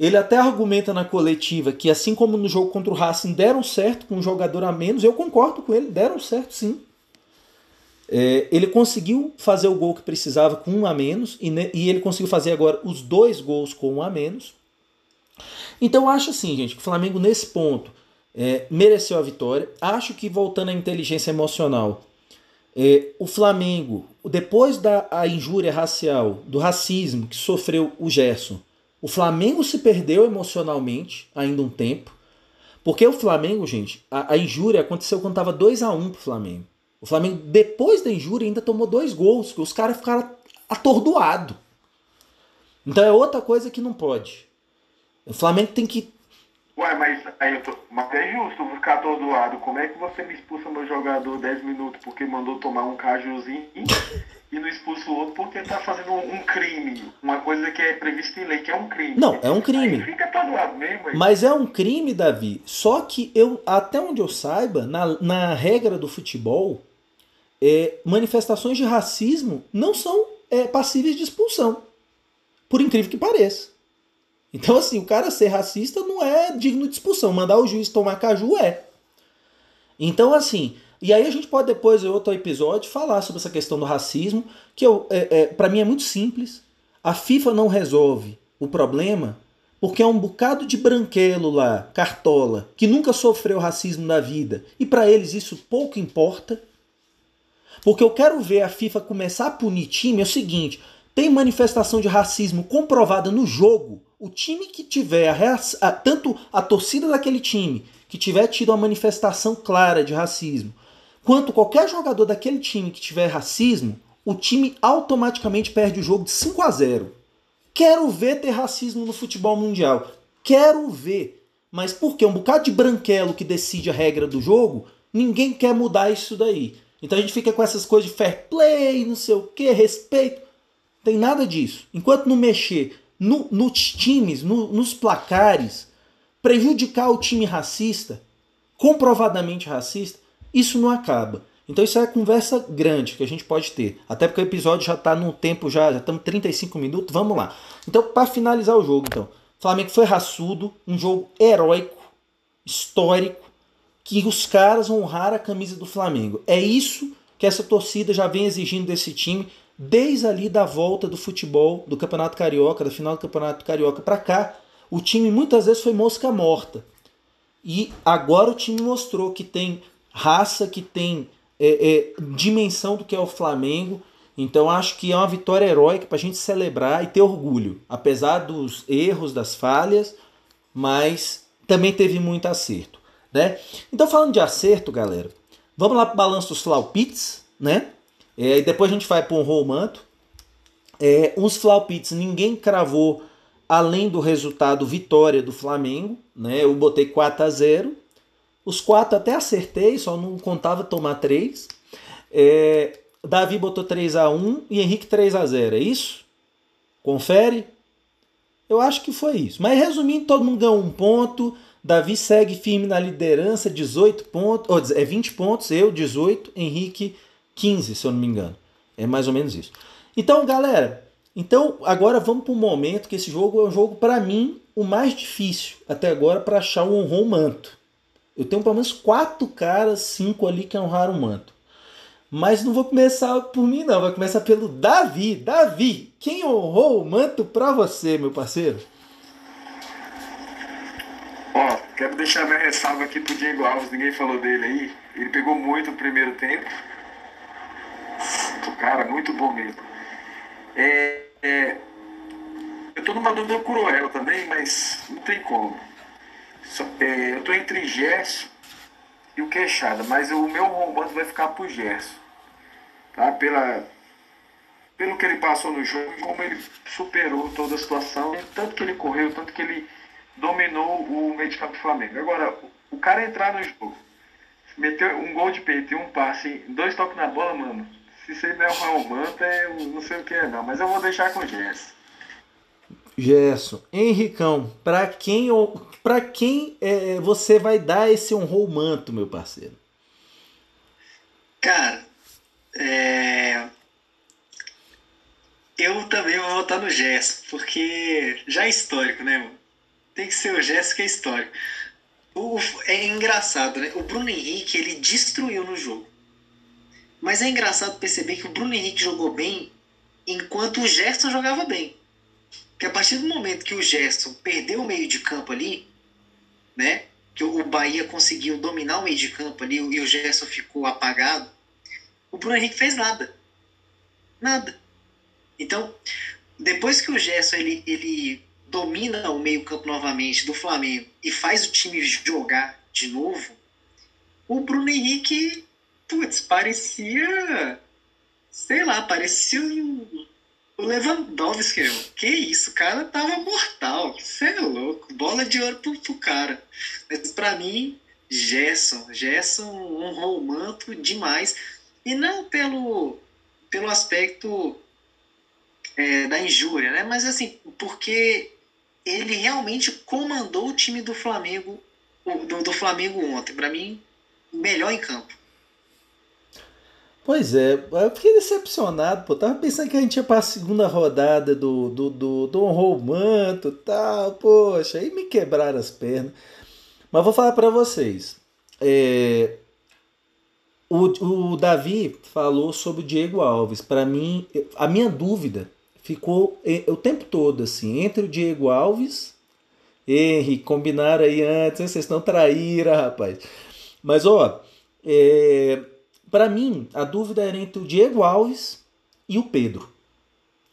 Ele até argumenta na coletiva que, assim como no jogo contra o Racing, deram certo com um jogador a menos. Eu concordo com ele, deram certo sim. É, ele conseguiu fazer o gol que precisava com um a menos e, e, ele conseguiu fazer agora os dois gols com um a menos. Então acho assim, gente, que o Flamengo nesse ponto é, mereceu a vitória. Acho que voltando à inteligência emocional, é, o Flamengo, depois da a injúria racial, do racismo que sofreu o Gerson, o Flamengo se perdeu emocionalmente ainda um tempo. Porque o Flamengo, gente, a, a injúria aconteceu quando estava 2 a 1 um pro Flamengo. O Flamengo, depois da injúria, ainda tomou dois gols, que os caras ficaram atordoados. Então é outra coisa que não pode. O Flamengo tem que. Ué, mas aí eu tô. Mas é justo ficar atordoado. Como é que você me expulsa meu jogador 10 minutos porque mandou tomar um cajuzinho e não expulsa o outro porque tá fazendo um crime? Uma coisa que é prevista em lei, que é um crime. Não, é um crime. Aí fica atordoado mesmo. Aí. Mas é um crime, Davi. Só que eu, até onde eu saiba, na, na regra do futebol, é, manifestações de racismo não são é, passíveis de expulsão. Por incrível que pareça. Então, assim, o cara ser racista não é digno de expulsão. Mandar o juiz tomar caju é. Então, assim, e aí a gente pode depois, em outro episódio, falar sobre essa questão do racismo, que eu, é, é, para mim é muito simples. A FIFA não resolve o problema porque é um bocado de branquelo lá, cartola, que nunca sofreu racismo na vida, e para eles isso pouco importa. Porque eu quero ver a FIFA começar a punir time é o seguinte: tem manifestação de racismo comprovada no jogo. O time que tiver, a, a, tanto a torcida daquele time que tiver tido uma manifestação clara de racismo, quanto qualquer jogador daquele time que tiver racismo, o time automaticamente perde o jogo de 5 a 0. Quero ver ter racismo no futebol mundial. Quero ver. Mas porque um bocado de branquelo que decide a regra do jogo, ninguém quer mudar isso daí. Então a gente fica com essas coisas de fair play, não sei o que, respeito. Tem nada disso. Enquanto não mexer no, nos times, no, nos placares, prejudicar o time racista, comprovadamente racista, isso não acaba. Então isso é uma conversa grande que a gente pode ter. Até porque o episódio já está no tempo, já, já estamos 35 minutos, vamos lá. Então, para finalizar o jogo, então, Flamengo foi raçudo, um jogo heróico, histórico, que os caras honraram a camisa do Flamengo. É isso que essa torcida já vem exigindo desse time desde ali da volta do futebol, do Campeonato Carioca, da final do Campeonato Carioca para cá. O time muitas vezes foi mosca morta. E agora o time mostrou que tem raça, que tem é, é, dimensão do que é o Flamengo. Então acho que é uma vitória heróica para a gente celebrar e ter orgulho, apesar dos erros, das falhas, mas também teve muito acerto, né? Então falando de acerto, galera, vamos lá para o balanço dos flaupits, né? É, e depois a gente vai para um romanto. É, uns flaupits ninguém cravou além do resultado vitória do Flamengo, né? Eu botei 4 a 0 os quatro até acertei, só não contava tomar três. É, Davi botou 3 a 1 e Henrique 3 a 0 é isso? Confere? Eu acho que foi isso. Mas resumindo, todo mundo ganhou um ponto. Davi segue firme na liderança, 18 pontos, ou, é 20 pontos, eu 18, Henrique 15, se eu não me engano. É mais ou menos isso. Então, galera, então agora vamos para o momento que esse jogo é um jogo para mim o mais difícil até agora para achar um honrou manto. Eu tenho pelo menos quatro caras, cinco ali que honraram o manto. Mas não vou começar por mim, não. Vai começar pelo Davi. Davi, quem honrou o manto pra você, meu parceiro? Ó, quero deixar minha ressalva aqui pro Diego Alves. Ninguém falou dele aí. Ele pegou muito o primeiro tempo. Cara, muito bom mesmo. É, é, eu tô numa dúvida cruel também, mas não tem como. É, eu tô entre Gerson e o Queixada, mas o meu romance vai ficar pro Gerson. Tá? Pela, pelo que ele passou no jogo e como ele superou toda a situação, tanto que ele correu, tanto que ele dominou o meio de campo do Flamengo. Agora, o cara entrar no jogo, meter um gol de peito e um passe, dois toques na bola, mano. Se você não é o Raul Manta, eu não sei o que é não, mas eu vou deixar com o Gerson. Gerson, Henricão, para quem para quem é, você vai dar esse honrou manto, meu parceiro? Cara, é... eu também vou votar no Gerson, porque já é histórico, né, mano? Tem que ser o Gerson que é. O, é engraçado, né? O Bruno Henrique, ele destruiu no jogo. Mas é engraçado perceber que o Bruno Henrique jogou bem enquanto o Gerson jogava bem. Que a partir do momento que o Gerson perdeu o meio de campo ali, né? Que o Bahia conseguiu dominar o meio de campo ali e o Gerson ficou apagado, o Bruno Henrique fez nada. Nada. Então, depois que o Gerson ele, ele domina o meio campo novamente do Flamengo e faz o time jogar de novo, o Bruno Henrique, putz, parecia, sei lá, parecia um o Lewandowski, meu, que isso, o cara tava mortal. Você é louco. Bola de ouro pro, pro cara. Mas pra mim, Gerson. Gerson honrou o manto demais. E não pelo, pelo aspecto é, da injúria, né? Mas assim, porque ele realmente comandou o time do Flamengo, do, do Flamengo ontem. Para mim, melhor em campo. Pois é, eu fiquei decepcionado, pô. Tava pensando que a gente ia pra segunda rodada do, do, do, do tal. Poxa, aí me quebraram as pernas. Mas vou falar para vocês. É, o, o Davi falou sobre o Diego Alves. Para mim, a minha dúvida ficou o tempo todo assim entre o Diego Alves Henry, combinaram aí antes, vocês estão traíra, rapaz. Mas ó, é, para mim, a dúvida era entre o Diego Alves e o Pedro.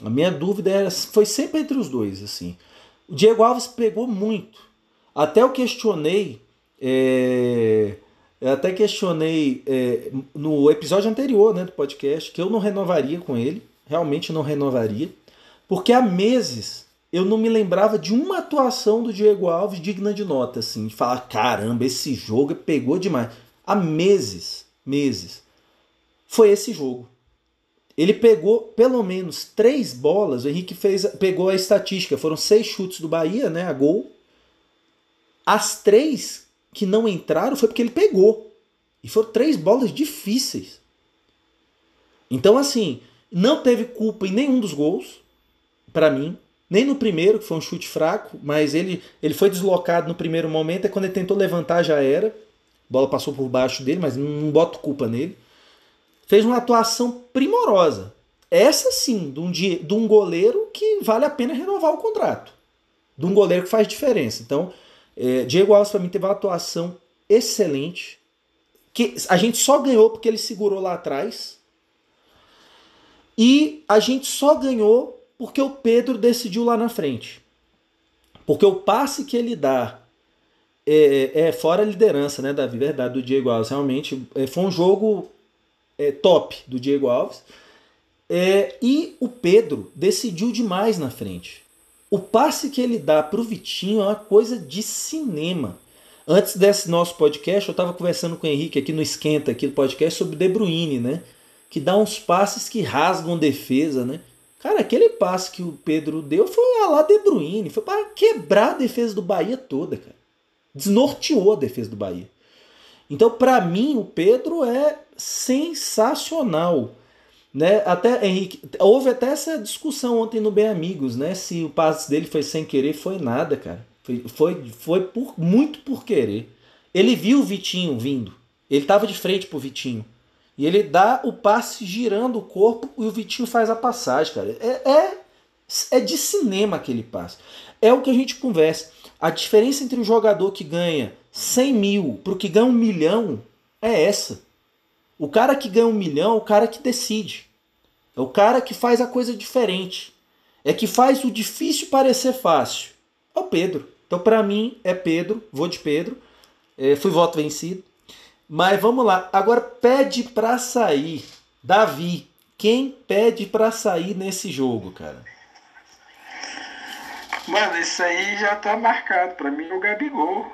A minha dúvida era, foi sempre entre os dois. assim. O Diego Alves pegou muito. Até eu questionei é, até questionei é, no episódio anterior né, do podcast que eu não renovaria com ele, realmente não renovaria, porque há meses eu não me lembrava de uma atuação do Diego Alves digna de nota, assim, de falar, caramba, esse jogo pegou demais. Há meses, meses. Foi esse jogo. Ele pegou pelo menos três bolas. O Henrique fez, pegou a estatística. Foram seis chutes do Bahia, né? A gol. As três que não entraram foi porque ele pegou. E foram três bolas difíceis. Então, assim, não teve culpa em nenhum dos gols, para mim. Nem no primeiro, que foi um chute fraco, mas ele, ele foi deslocado no primeiro momento. É quando ele tentou levantar, já era. A bola passou por baixo dele, mas não, boto culpa nele fez uma atuação primorosa. Essa sim, de um, de um goleiro que vale a pena renovar o contrato. De um goleiro que faz diferença. Então, é, Diego Alves para mim teve uma atuação excelente. Que a gente só ganhou porque ele segurou lá atrás. E a gente só ganhou porque o Pedro decidiu lá na frente. Porque o passe que ele dá é, é fora a liderança, né, Davi? Verdade, do Diego Alves. Realmente é, foi um jogo é, top do Diego Alves. É, e o Pedro decidiu demais na frente. O passe que ele dá para o Vitinho é uma coisa de cinema. Antes desse nosso podcast, eu estava conversando com o Henrique aqui no Esquenta, aqui do podcast, sobre De Bruyne, né? Que dá uns passes que rasgam defesa, né? Cara, aquele passe que o Pedro deu foi lá De Bruyne, foi para quebrar a defesa do Bahia toda, cara. Desnorteou a defesa do Bahia. Então, para mim, o Pedro é sensacional. Né? Até Henrique, houve até essa discussão ontem no Bem Amigos, né? Se o passe dele foi sem querer, foi nada, cara. Foi, foi, foi por, muito por querer. Ele viu o Vitinho vindo. Ele estava de frente pro Vitinho. E ele dá o passe girando o corpo e o Vitinho faz a passagem, cara. É, é, é de cinema aquele passe. É o que a gente conversa. A diferença entre o jogador que ganha 100 mil para o que ganha um milhão é essa. O cara que ganha um milhão é o cara que decide. É o cara que faz a coisa diferente. É que faz o difícil parecer fácil. É o Pedro. Então, para mim, é Pedro. Vou de Pedro. É, fui voto vencido. Mas vamos lá. Agora, pede para sair. Davi. Quem pede para sair nesse jogo, cara? Mano, isso aí já tá marcado. Para mim, é o Gabigol.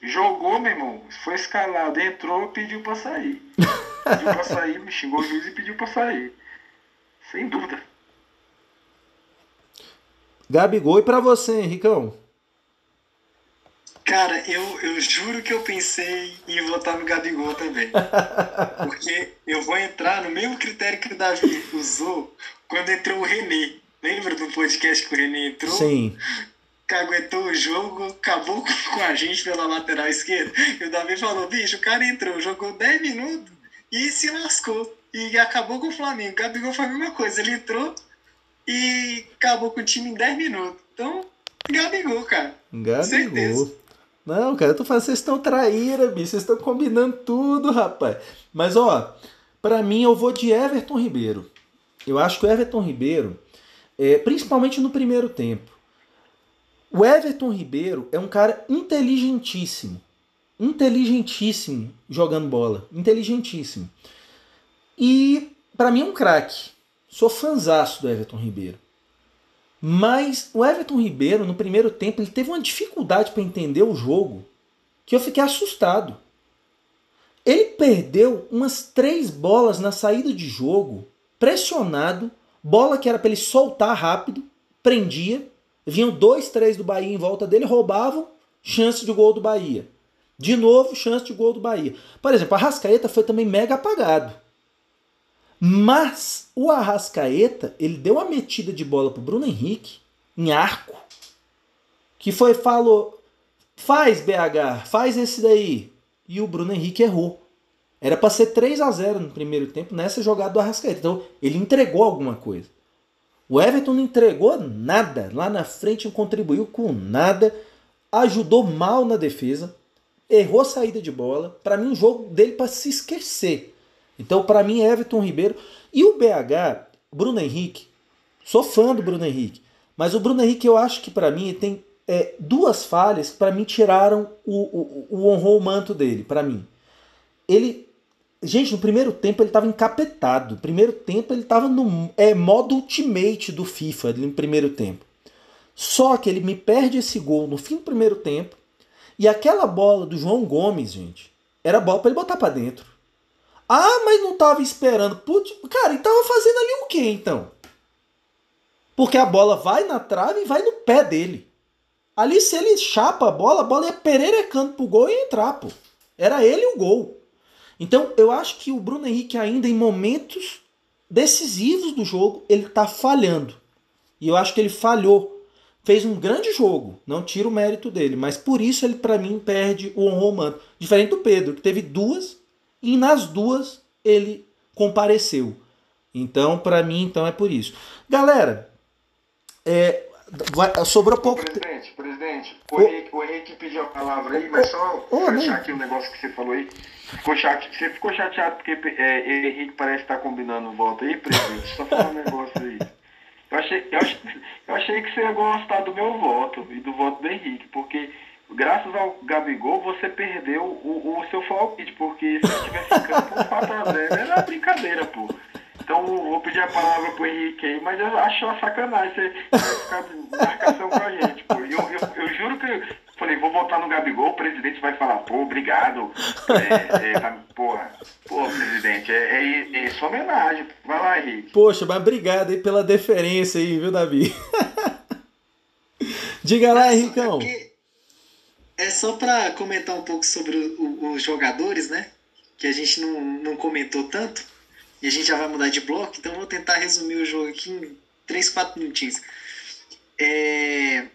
Jogou, meu irmão. Foi escalado, entrou, pediu pra sair. Pediu pra sair, me xingou o juiz e pediu pra sair. Sem dúvida. Gabigol, e pra você, Henricão? Cara, eu, eu juro que eu pensei em votar no Gabigol também. Porque eu vou entrar no mesmo critério que o Davi usou quando entrou o René. Lembra do podcast que o René entrou? Sim caguetou o jogo, acabou com a gente pela lateral esquerda. E o Davi falou: bicho, o cara entrou, jogou 10 minutos e se lascou. E acabou com o Flamengo. O Gabigol foi a mesma coisa, ele entrou e acabou com o time em 10 minutos. Então, Gabigol, cara. Gabigol. Certeza. Não, cara, eu tô falando, vocês estão traíra, bicho, vocês estão combinando tudo, rapaz. Mas, ó, para mim eu vou de Everton Ribeiro. Eu acho que o Everton Ribeiro, é, principalmente no primeiro tempo, o Everton Ribeiro é um cara inteligentíssimo. Inteligentíssimo jogando bola. Inteligentíssimo. E para mim é um craque. Sou fanzaço do Everton Ribeiro. Mas o Everton Ribeiro, no primeiro tempo, ele teve uma dificuldade para entender o jogo que eu fiquei assustado. Ele perdeu umas três bolas na saída de jogo, pressionado, bola que era para ele soltar rápido, prendia, Vinham dois, três do Bahia em volta dele, roubavam, chance de gol do Bahia. De novo, chance de gol do Bahia. Por exemplo, a Arrascaeta foi também mega apagado. Mas o Arrascaeta, ele deu uma metida de bola pro Bruno Henrique, em arco, que foi, falou, faz BH, faz esse daí. E o Bruno Henrique errou. Era para ser 3 a 0 no primeiro tempo nessa jogada do Arrascaeta. Então, ele entregou alguma coisa. O Everton não entregou nada. Lá na frente não contribuiu com nada. Ajudou mal na defesa. Errou saída de bola. Para mim, um jogo dele para se esquecer. Então, para mim, Everton Ribeiro. E o BH, Bruno Henrique. Sou fã do Bruno Henrique. Mas o Bruno Henrique, eu acho que para mim, tem é, duas falhas para mim tiraram o, o, o honrou o manto dele. Para mim. ele. Gente, no primeiro tempo ele tava encapetado. No primeiro tempo ele tava no é, modo ultimate do FIFA no primeiro tempo. Só que ele me perde esse gol no fim do primeiro tempo. E aquela bola do João Gomes, gente, era bola para ele botar para dentro. Ah, mas não tava esperando. Putz, cara, ele tava fazendo ali o quê então? Porque a bola vai na trave e vai no pé dele. Ali, se ele chapa a bola, a bola ia pererecando pro gol e entrar, pô. Era ele o gol. Então, eu acho que o Bruno Henrique, ainda em momentos decisivos do jogo, ele tá falhando. E eu acho que ele falhou. Fez um grande jogo, não tiro o mérito dele, mas por isso ele, para mim, perde o honrou manto. Diferente do Pedro, que teve duas e nas duas ele compareceu. Então, para mim, então é por isso. Galera, é, vai, sobrou pouco. Presidente, presidente, o, o, Henrique, o Henrique pediu a palavra aí, mas só oh, fechar aqui o um negócio que você falou aí. Ficou chate, você ficou chateado porque é, Henrique parece estar tá combinando o voto aí, presidente? Só falar um negócio aí. Eu achei, eu, achei, eu achei que você ia gostar do meu voto e do voto do Henrique, porque graças ao Gabigol, você perdeu o, o seu palpite, porque se tivesse em campo, 4x0 era brincadeira, pô. Então vou pedir a palavra pro Henrique aí, mas eu acho uma sacanagem você ficar marcação com a gente, pô. Eu, eu, eu juro que falei, vou votar no Gabigol, o presidente vai falar, pô, obrigado. É, é, tá, porra, pô, presidente, é, é, é sua homenagem. Vai lá, Henrique. Poxa, mas obrigado aí pela deferência aí, viu, Davi? Diga lá, Henricão. É é só para comentar um pouco sobre o, os jogadores, né? Que a gente não, não comentou tanto. E a gente já vai mudar de bloco, então vou tentar resumir o jogo aqui em 3, 4 minutinhos. É...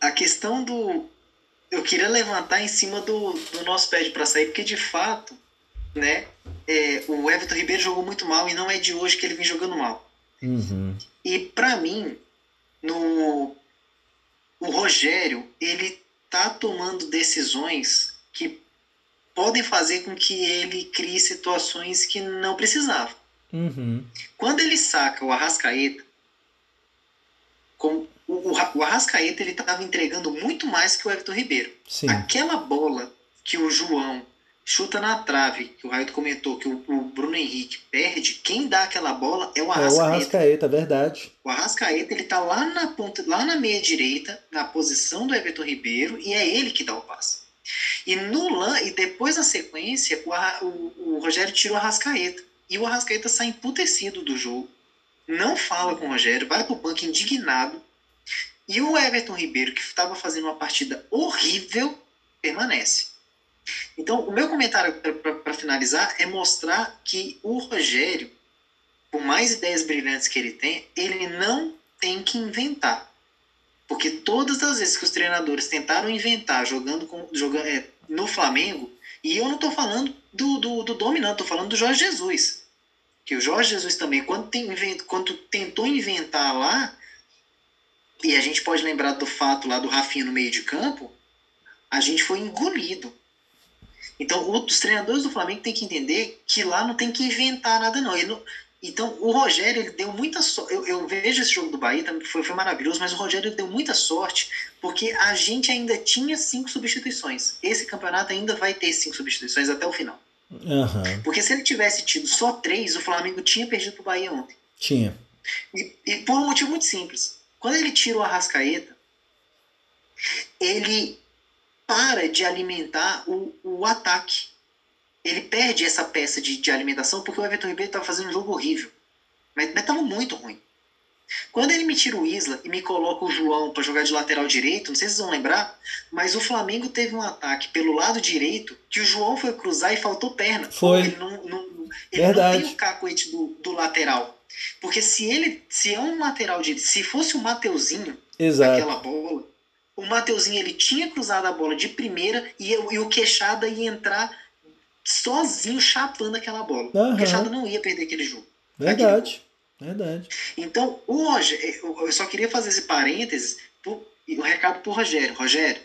A questão do. Eu queria levantar em cima do, do nosso pé para sair, porque de fato, né? É, o Everton Ribeiro jogou muito mal e não é de hoje que ele vem jogando mal. Uhum. E para mim, no o Rogério ele tá tomando decisões que podem fazer com que ele crie situações que não precisava. Uhum. Quando ele saca o Arrascaeta, com, o, o, Arrascaeta ele estava entregando muito mais que o Everton Ribeiro. Sim. Aquela bola que o João chuta na trave, que o Raio comentou que o, o, Bruno Henrique perde, quem dá aquela bola é o Arrascaeta. É o Arrascaeta, verdade. O Arrascaeta, ele tá lá na ponta, lá na meia direita, na posição do Everton Ribeiro, e é ele que dá o passe. E no e depois na sequência, o, o, o Rogério tira o Arrascaeta. E o Arrascaeta sai emputecido do jogo. Não fala com o Rogério, vai pro banco indignado. E o Everton Ribeiro, que estava fazendo uma partida horrível, permanece. Então, o meu comentário para finalizar é mostrar que o Rogério, por mais ideias brilhantes que ele tem, ele não tem que inventar. Porque todas as vezes que os treinadores tentaram inventar jogando, com, jogando é, no Flamengo, e eu não estou falando do, do, do dominante, estou falando do Jorge Jesus. Que o Jorge Jesus também, quando, tem, quando tentou inventar lá, e a gente pode lembrar do fato lá do Rafinha no meio de campo, a gente foi engolido. Então, os treinadores do Flamengo têm que entender que lá não tem que inventar nada, não. não então, o Rogério, ele deu muita sorte. Eu, eu, vejo esse jogo do Bahia, foi, foi maravilhoso, mas o Rogério deu muita sorte porque a gente ainda tinha cinco substituições. Esse campeonato ainda vai ter cinco substituições até o final. Uhum. Porque se ele tivesse tido só três, o Flamengo tinha perdido para o Bahia ontem. Tinha. E, e por um motivo muito simples. Quando ele tira o Arrascaeta, ele para de alimentar o, o ataque. Ele perde essa peça de, de alimentação porque o Everton Ribeiro estava fazendo um jogo horrível. Mas estava muito ruim. Quando ele me tira o Isla e me coloca o João para jogar de lateral direito, não sei se vocês vão lembrar, mas o Flamengo teve um ataque pelo lado direito que o João foi cruzar e faltou perna. Foi. Ele não, não, ele Verdade. não tem o cacoete do, do lateral. Porque se ele se é um lateral direito, se fosse o Mateuzinho, Exato. aquela bola, o Mateuzinho ele tinha cruzado a bola de primeira e, e o Queixada ia entrar sozinho chapando aquela bola. Uhum. O Queixada não ia perder aquele jogo. Verdade. Verdade. Então, o Rogério, eu só queria fazer esse parênteses e o um recado pro Rogério. Rogério,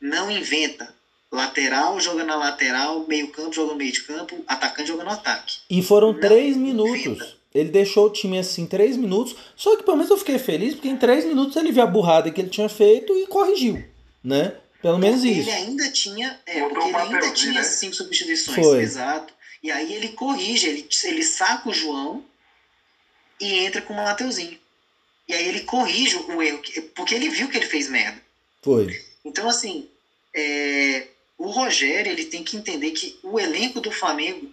não inventa. Lateral joga na lateral, meio campo joga no meio de campo, atacante joga no ataque. E foram não três minutos. Ele deixou o time assim três minutos. Só que pelo menos eu fiquei feliz porque em três minutos ele viu a burrada que ele tinha feito e corrigiu, né? Pelo menos Porque isso. Ele ainda tinha, é, porque ele o ainda tinha né? cinco substituições, Foi. exato. E aí ele corrige, ele, ele saca o João e entra com o Mateuzinho. E aí ele corrige o erro, que- porque ele viu que ele fez merda. Foi. Então, assim, é, o Rogério ele tem que entender que o elenco do Flamengo,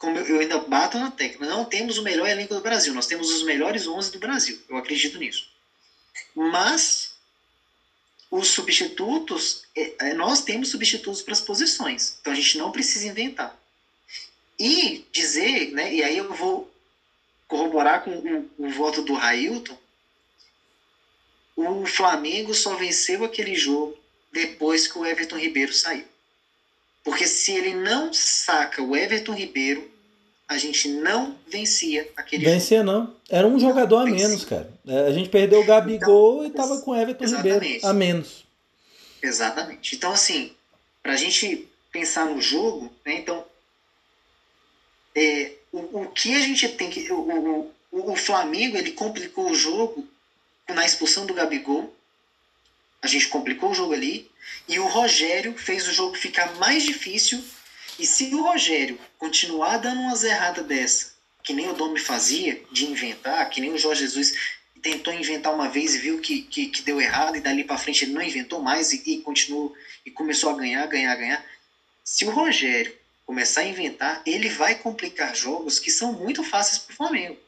como eu, ainda bato na tecla, não temos o melhor elenco do Brasil, nós temos os melhores 11 do Brasil, eu acredito nisso. Mas os substitutos, é, é, nós temos substitutos para as posições, então a gente não precisa inventar. E dizer, né, e aí eu vou corroborar com o, o voto do Railton, o Flamengo só venceu aquele jogo depois que o Everton Ribeiro saiu. Porque se ele não saca o Everton Ribeiro, a gente não vencia aquele jogo. Vencia não. Era um jogador a Vencia. menos, cara. É, A gente perdeu o Gabigol e tava com o Everton Exatamente. Ribeiro a menos. Exatamente. Então, assim, para a gente pensar no jogo, né, então, é, o, o que a gente tem que. O, o, o Flamengo ele complicou o jogo na expulsão do Gabigol. A gente complicou o jogo ali. E o Rogério fez o jogo ficar mais difícil. E se o Rogério continuar dando umas erradas dessa, que nem o Domi fazia, de inventar, que nem o Jorge Jesus tentou inventar uma vez e viu que, que, que deu errado, e dali para frente ele não inventou mais e, e continuou e começou a ganhar, ganhar, ganhar. Se o Rogério começar a inventar, ele vai complicar jogos que são muito fáceis para o Flamengo.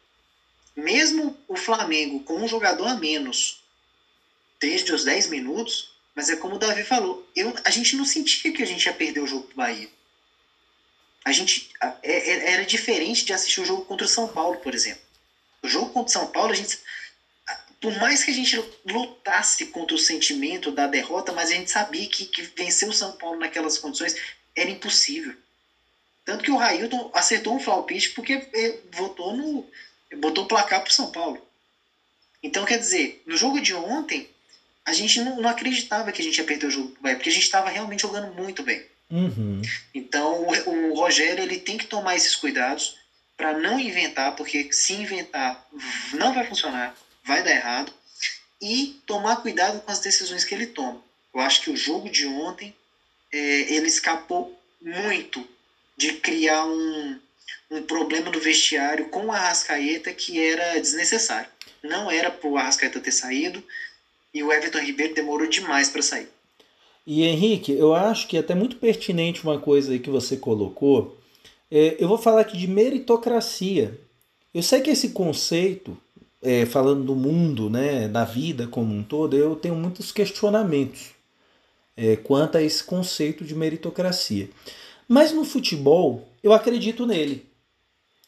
Mesmo o Flamengo com um jogador a menos desde os 10 minutos, mas é como o Davi falou, eu, a gente não sentia que a gente ia perder o jogo pro Bahia. A gente é- é- era diferente de assistir o jogo contra o São Paulo, por exemplo. O jogo contra o São Paulo, a gente por mais que a gente lutasse contra o sentimento da derrota, mas a gente sabia que, que vencer o São Paulo naquelas condições era impossível. Tanto que o Railton acertou um palpite porque eh, votou no. botou o placar pro São Paulo. Então, quer dizer, no jogo de ontem, a gente não, não acreditava que a gente ia perder o jogo porque a gente estava realmente jogando muito bem. Uhum. Então o, o Rogério ele tem que tomar esses cuidados para não inventar, porque se inventar não vai funcionar, vai dar errado, e tomar cuidado com as decisões que ele toma. Eu acho que o jogo de ontem é, ele escapou muito de criar um, um problema no vestiário com o Arrascaeta que era desnecessário. Não era para o Arrascaeta ter saído e o Everton Ribeiro demorou demais para sair. E Henrique, eu acho que é até muito pertinente uma coisa aí que você colocou. É, eu vou falar aqui de meritocracia. Eu sei que esse conceito, é, falando do mundo, né, da vida como um todo, eu tenho muitos questionamentos é, quanto a esse conceito de meritocracia. Mas no futebol, eu acredito nele.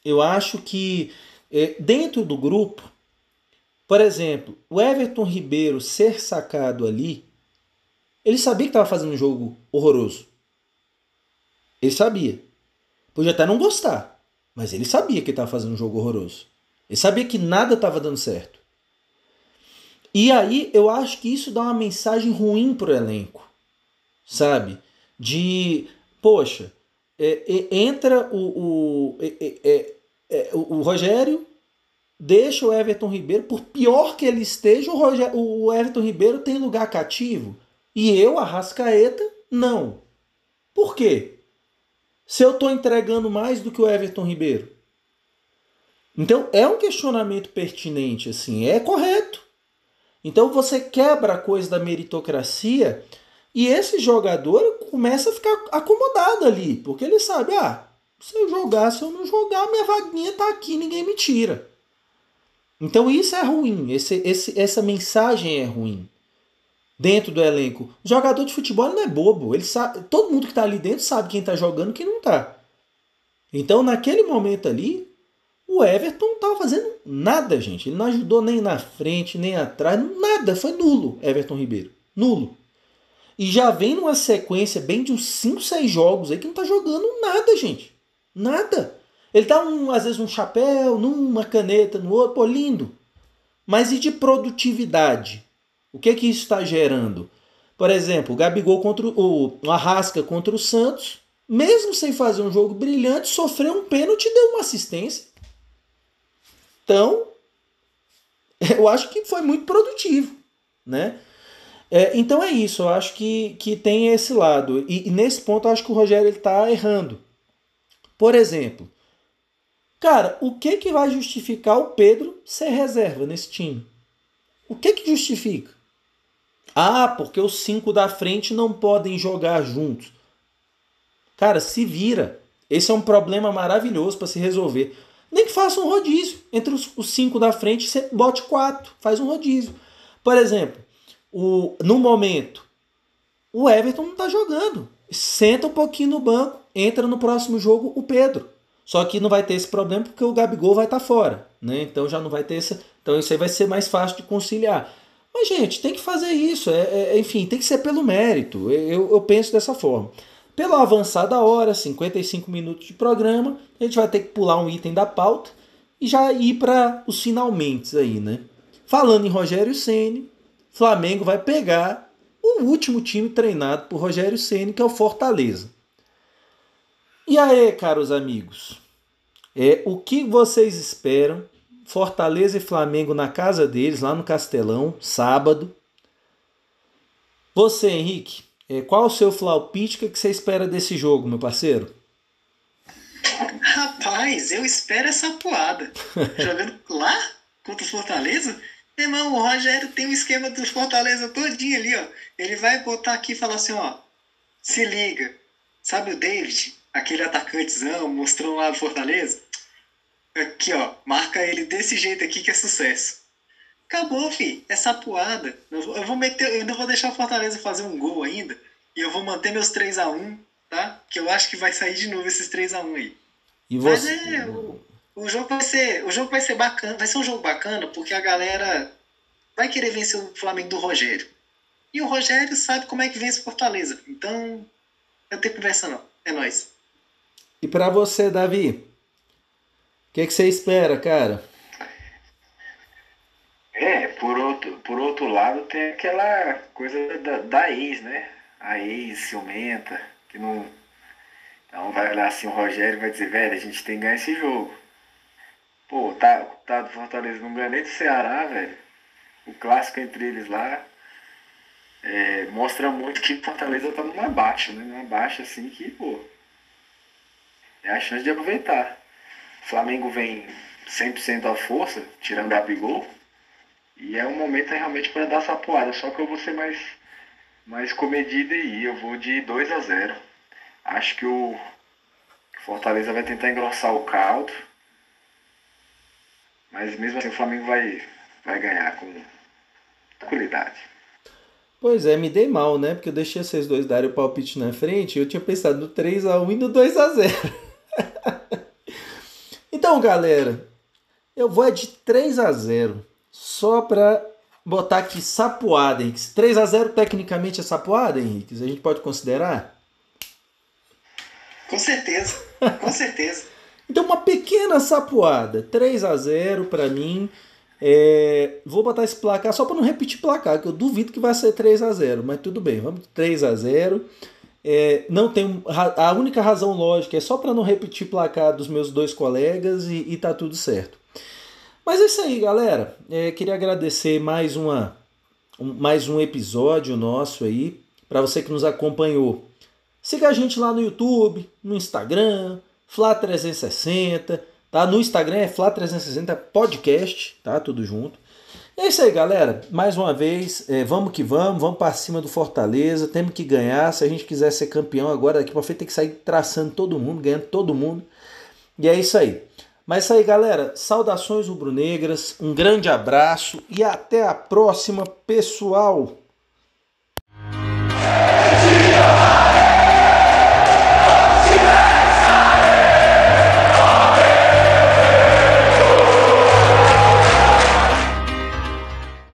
Eu acho que é, dentro do grupo, por exemplo, o Everton Ribeiro ser sacado ali, ele sabia que estava fazendo um jogo horroroso. Ele sabia. Podia até não gostar, mas ele sabia que estava fazendo um jogo horroroso. Ele sabia que nada estava dando certo. E aí eu acho que isso dá uma mensagem ruim pro elenco, sabe? De, poxa, é, é, entra o, o, é, é, é, o, o Rogério, deixa o Everton Ribeiro, por pior que ele esteja, o, Rogério, o Everton Ribeiro tem lugar cativo. E eu, Arrascaeta, não. Por quê? Se eu estou entregando mais do que o Everton Ribeiro. Então é um questionamento pertinente, assim, é correto. Então você quebra a coisa da meritocracia e esse jogador começa a ficar acomodado ali, porque ele sabe, ah, se eu jogar, se eu não jogar, minha vaguinha tá aqui, ninguém me tira. Então isso é ruim, esse, esse, essa mensagem é ruim dentro do elenco. O jogador de futebol não é bobo, ele sabe, todo mundo que está ali dentro sabe quem está jogando e quem não está. Então naquele momento ali, o Everton não estava fazendo nada, gente. Ele não ajudou nem na frente, nem atrás, nada. Foi nulo, Everton Ribeiro. Nulo. E já vem numa sequência bem de uns 5, 6 jogos aí que não tá jogando nada, gente. Nada. Ele tá, um, às vezes, um chapéu, numa caneta, no outro, pô, lindo. Mas e de produtividade? O que que isso está gerando? Por exemplo, o Gabigol contra o, o Arrasca contra o Santos, mesmo sem fazer um jogo brilhante, sofreu um pênalti e deu uma assistência. Então, eu acho que foi muito produtivo, né? É, então é isso, eu acho que, que tem esse lado. E, e nesse ponto eu acho que o Rogério está errando. Por exemplo, cara, o que, que vai justificar o Pedro ser reserva nesse time? O que, que justifica? Ah, porque os cinco da frente não podem jogar juntos. Cara, se vira. Esse é um problema maravilhoso para se resolver. Nem que faça um rodízio. Entre os, os cinco da frente, você bote quatro. Faz um rodízio. Por exemplo, o, no momento, o Everton não está jogando. Senta um pouquinho no banco, entra no próximo jogo o Pedro. Só que não vai ter esse problema porque o Gabigol vai estar tá fora. Né? Então já não vai ter esse. Então isso aí vai ser mais fácil de conciliar. Mas, gente, tem que fazer isso. É, é, enfim, tem que ser pelo mérito. Eu, eu penso dessa forma. Pela avançada hora, 55 minutos de programa, a gente vai ter que pular um item da pauta e já ir para os finalmente aí, né? Falando em Rogério Ceni, Flamengo vai pegar o último time treinado por Rogério Ceni, que é o Fortaleza. E aí, caros amigos, é o que vocês esperam Fortaleza e Flamengo na casa deles, lá no Castelão, sábado. Você, Henrique, é, qual o seu flaupite? O que você espera desse jogo, meu parceiro? Rapaz, eu espero essa poada. Jogando lá contra o Fortaleza? Irmão, o Rogério tem um esquema do Fortaleza todinho ali, ó. Ele vai botar aqui e falar assim, ó. Se liga. Sabe o David? Aquele atacantezão, mostrou lá no Fortaleza? Aqui, ó, marca ele desse jeito aqui que é sucesso. Acabou, fi. É sapuada. Eu vou meter, eu ainda vou deixar o Fortaleza fazer um gol ainda. E eu vou manter meus 3 a 1 tá? Que eu acho que vai sair de novo esses 3 a 1 aí. E você... Mas é, o, o, jogo vai ser, o jogo vai ser bacana, vai ser um jogo bacana porque a galera vai querer vencer o Flamengo do Rogério. E o Rogério sabe como é que vence o Fortaleza. Então, não tem conversa não. É nós. E para você, Davi, que, que você espera, cara? É, por outro, por outro lado tem aquela coisa da, da ex, né? A ex ciumenta, que não. Então vai olhar assim o Rogério vai dizer, velho, a gente tem que ganhar esse jogo. Pô, tá, tá do Fortaleza não ganha nem do Ceará, velho. O clássico entre eles lá é, mostra muito que Fortaleza tá numa baixa, né? Numa baixa assim que, pô. É a chance de aproveitar. Flamengo vem 100% à força, tirando a Gabigol. E é um momento realmente para dar essa poada. Só que eu vou ser mais, mais comedido aí. Eu vou de 2 a 0 Acho que o Fortaleza vai tentar engrossar o caldo. Mas mesmo assim o Flamengo vai, vai ganhar com tranquilidade. Pois é, me dei mal, né? Porque eu deixei vocês dois darem o palpite na frente e eu tinha pensado no 3x1 e no 2x0. Então, galera, eu vou é de 3 a 0 só para botar aqui sapuada, Henrique. 3 a 0 tecnicamente é sapuada, Henrique? A gente pode considerar? Com certeza, com certeza. então, uma pequena sapuada. 3 a 0 para mim. É, vou botar esse placar só para não repetir placar, que eu duvido que vai ser 3 a 0 mas tudo bem, vamos 3 a 0 é, não tem a única razão lógica é só para não repetir placar dos meus dois colegas e, e tá tudo certo. Mas é isso aí, galera. É, queria agradecer mais uma um, mais um episódio nosso aí para você que nos acompanhou. Siga a gente lá no YouTube, no Instagram, Fla360, tá? No Instagram é Fla360 Podcast, tá? Tudo junto. É isso aí, galera. Mais uma vez, é, vamos que vamos, vamos para cima do Fortaleza. Temos que ganhar. Se a gente quiser ser campeão agora, daqui para frente tem que sair traçando todo mundo, ganhando todo mundo. E é isso aí. Mas é isso aí, galera. Saudações rubro-negras. Um grande abraço e até a próxima, pessoal.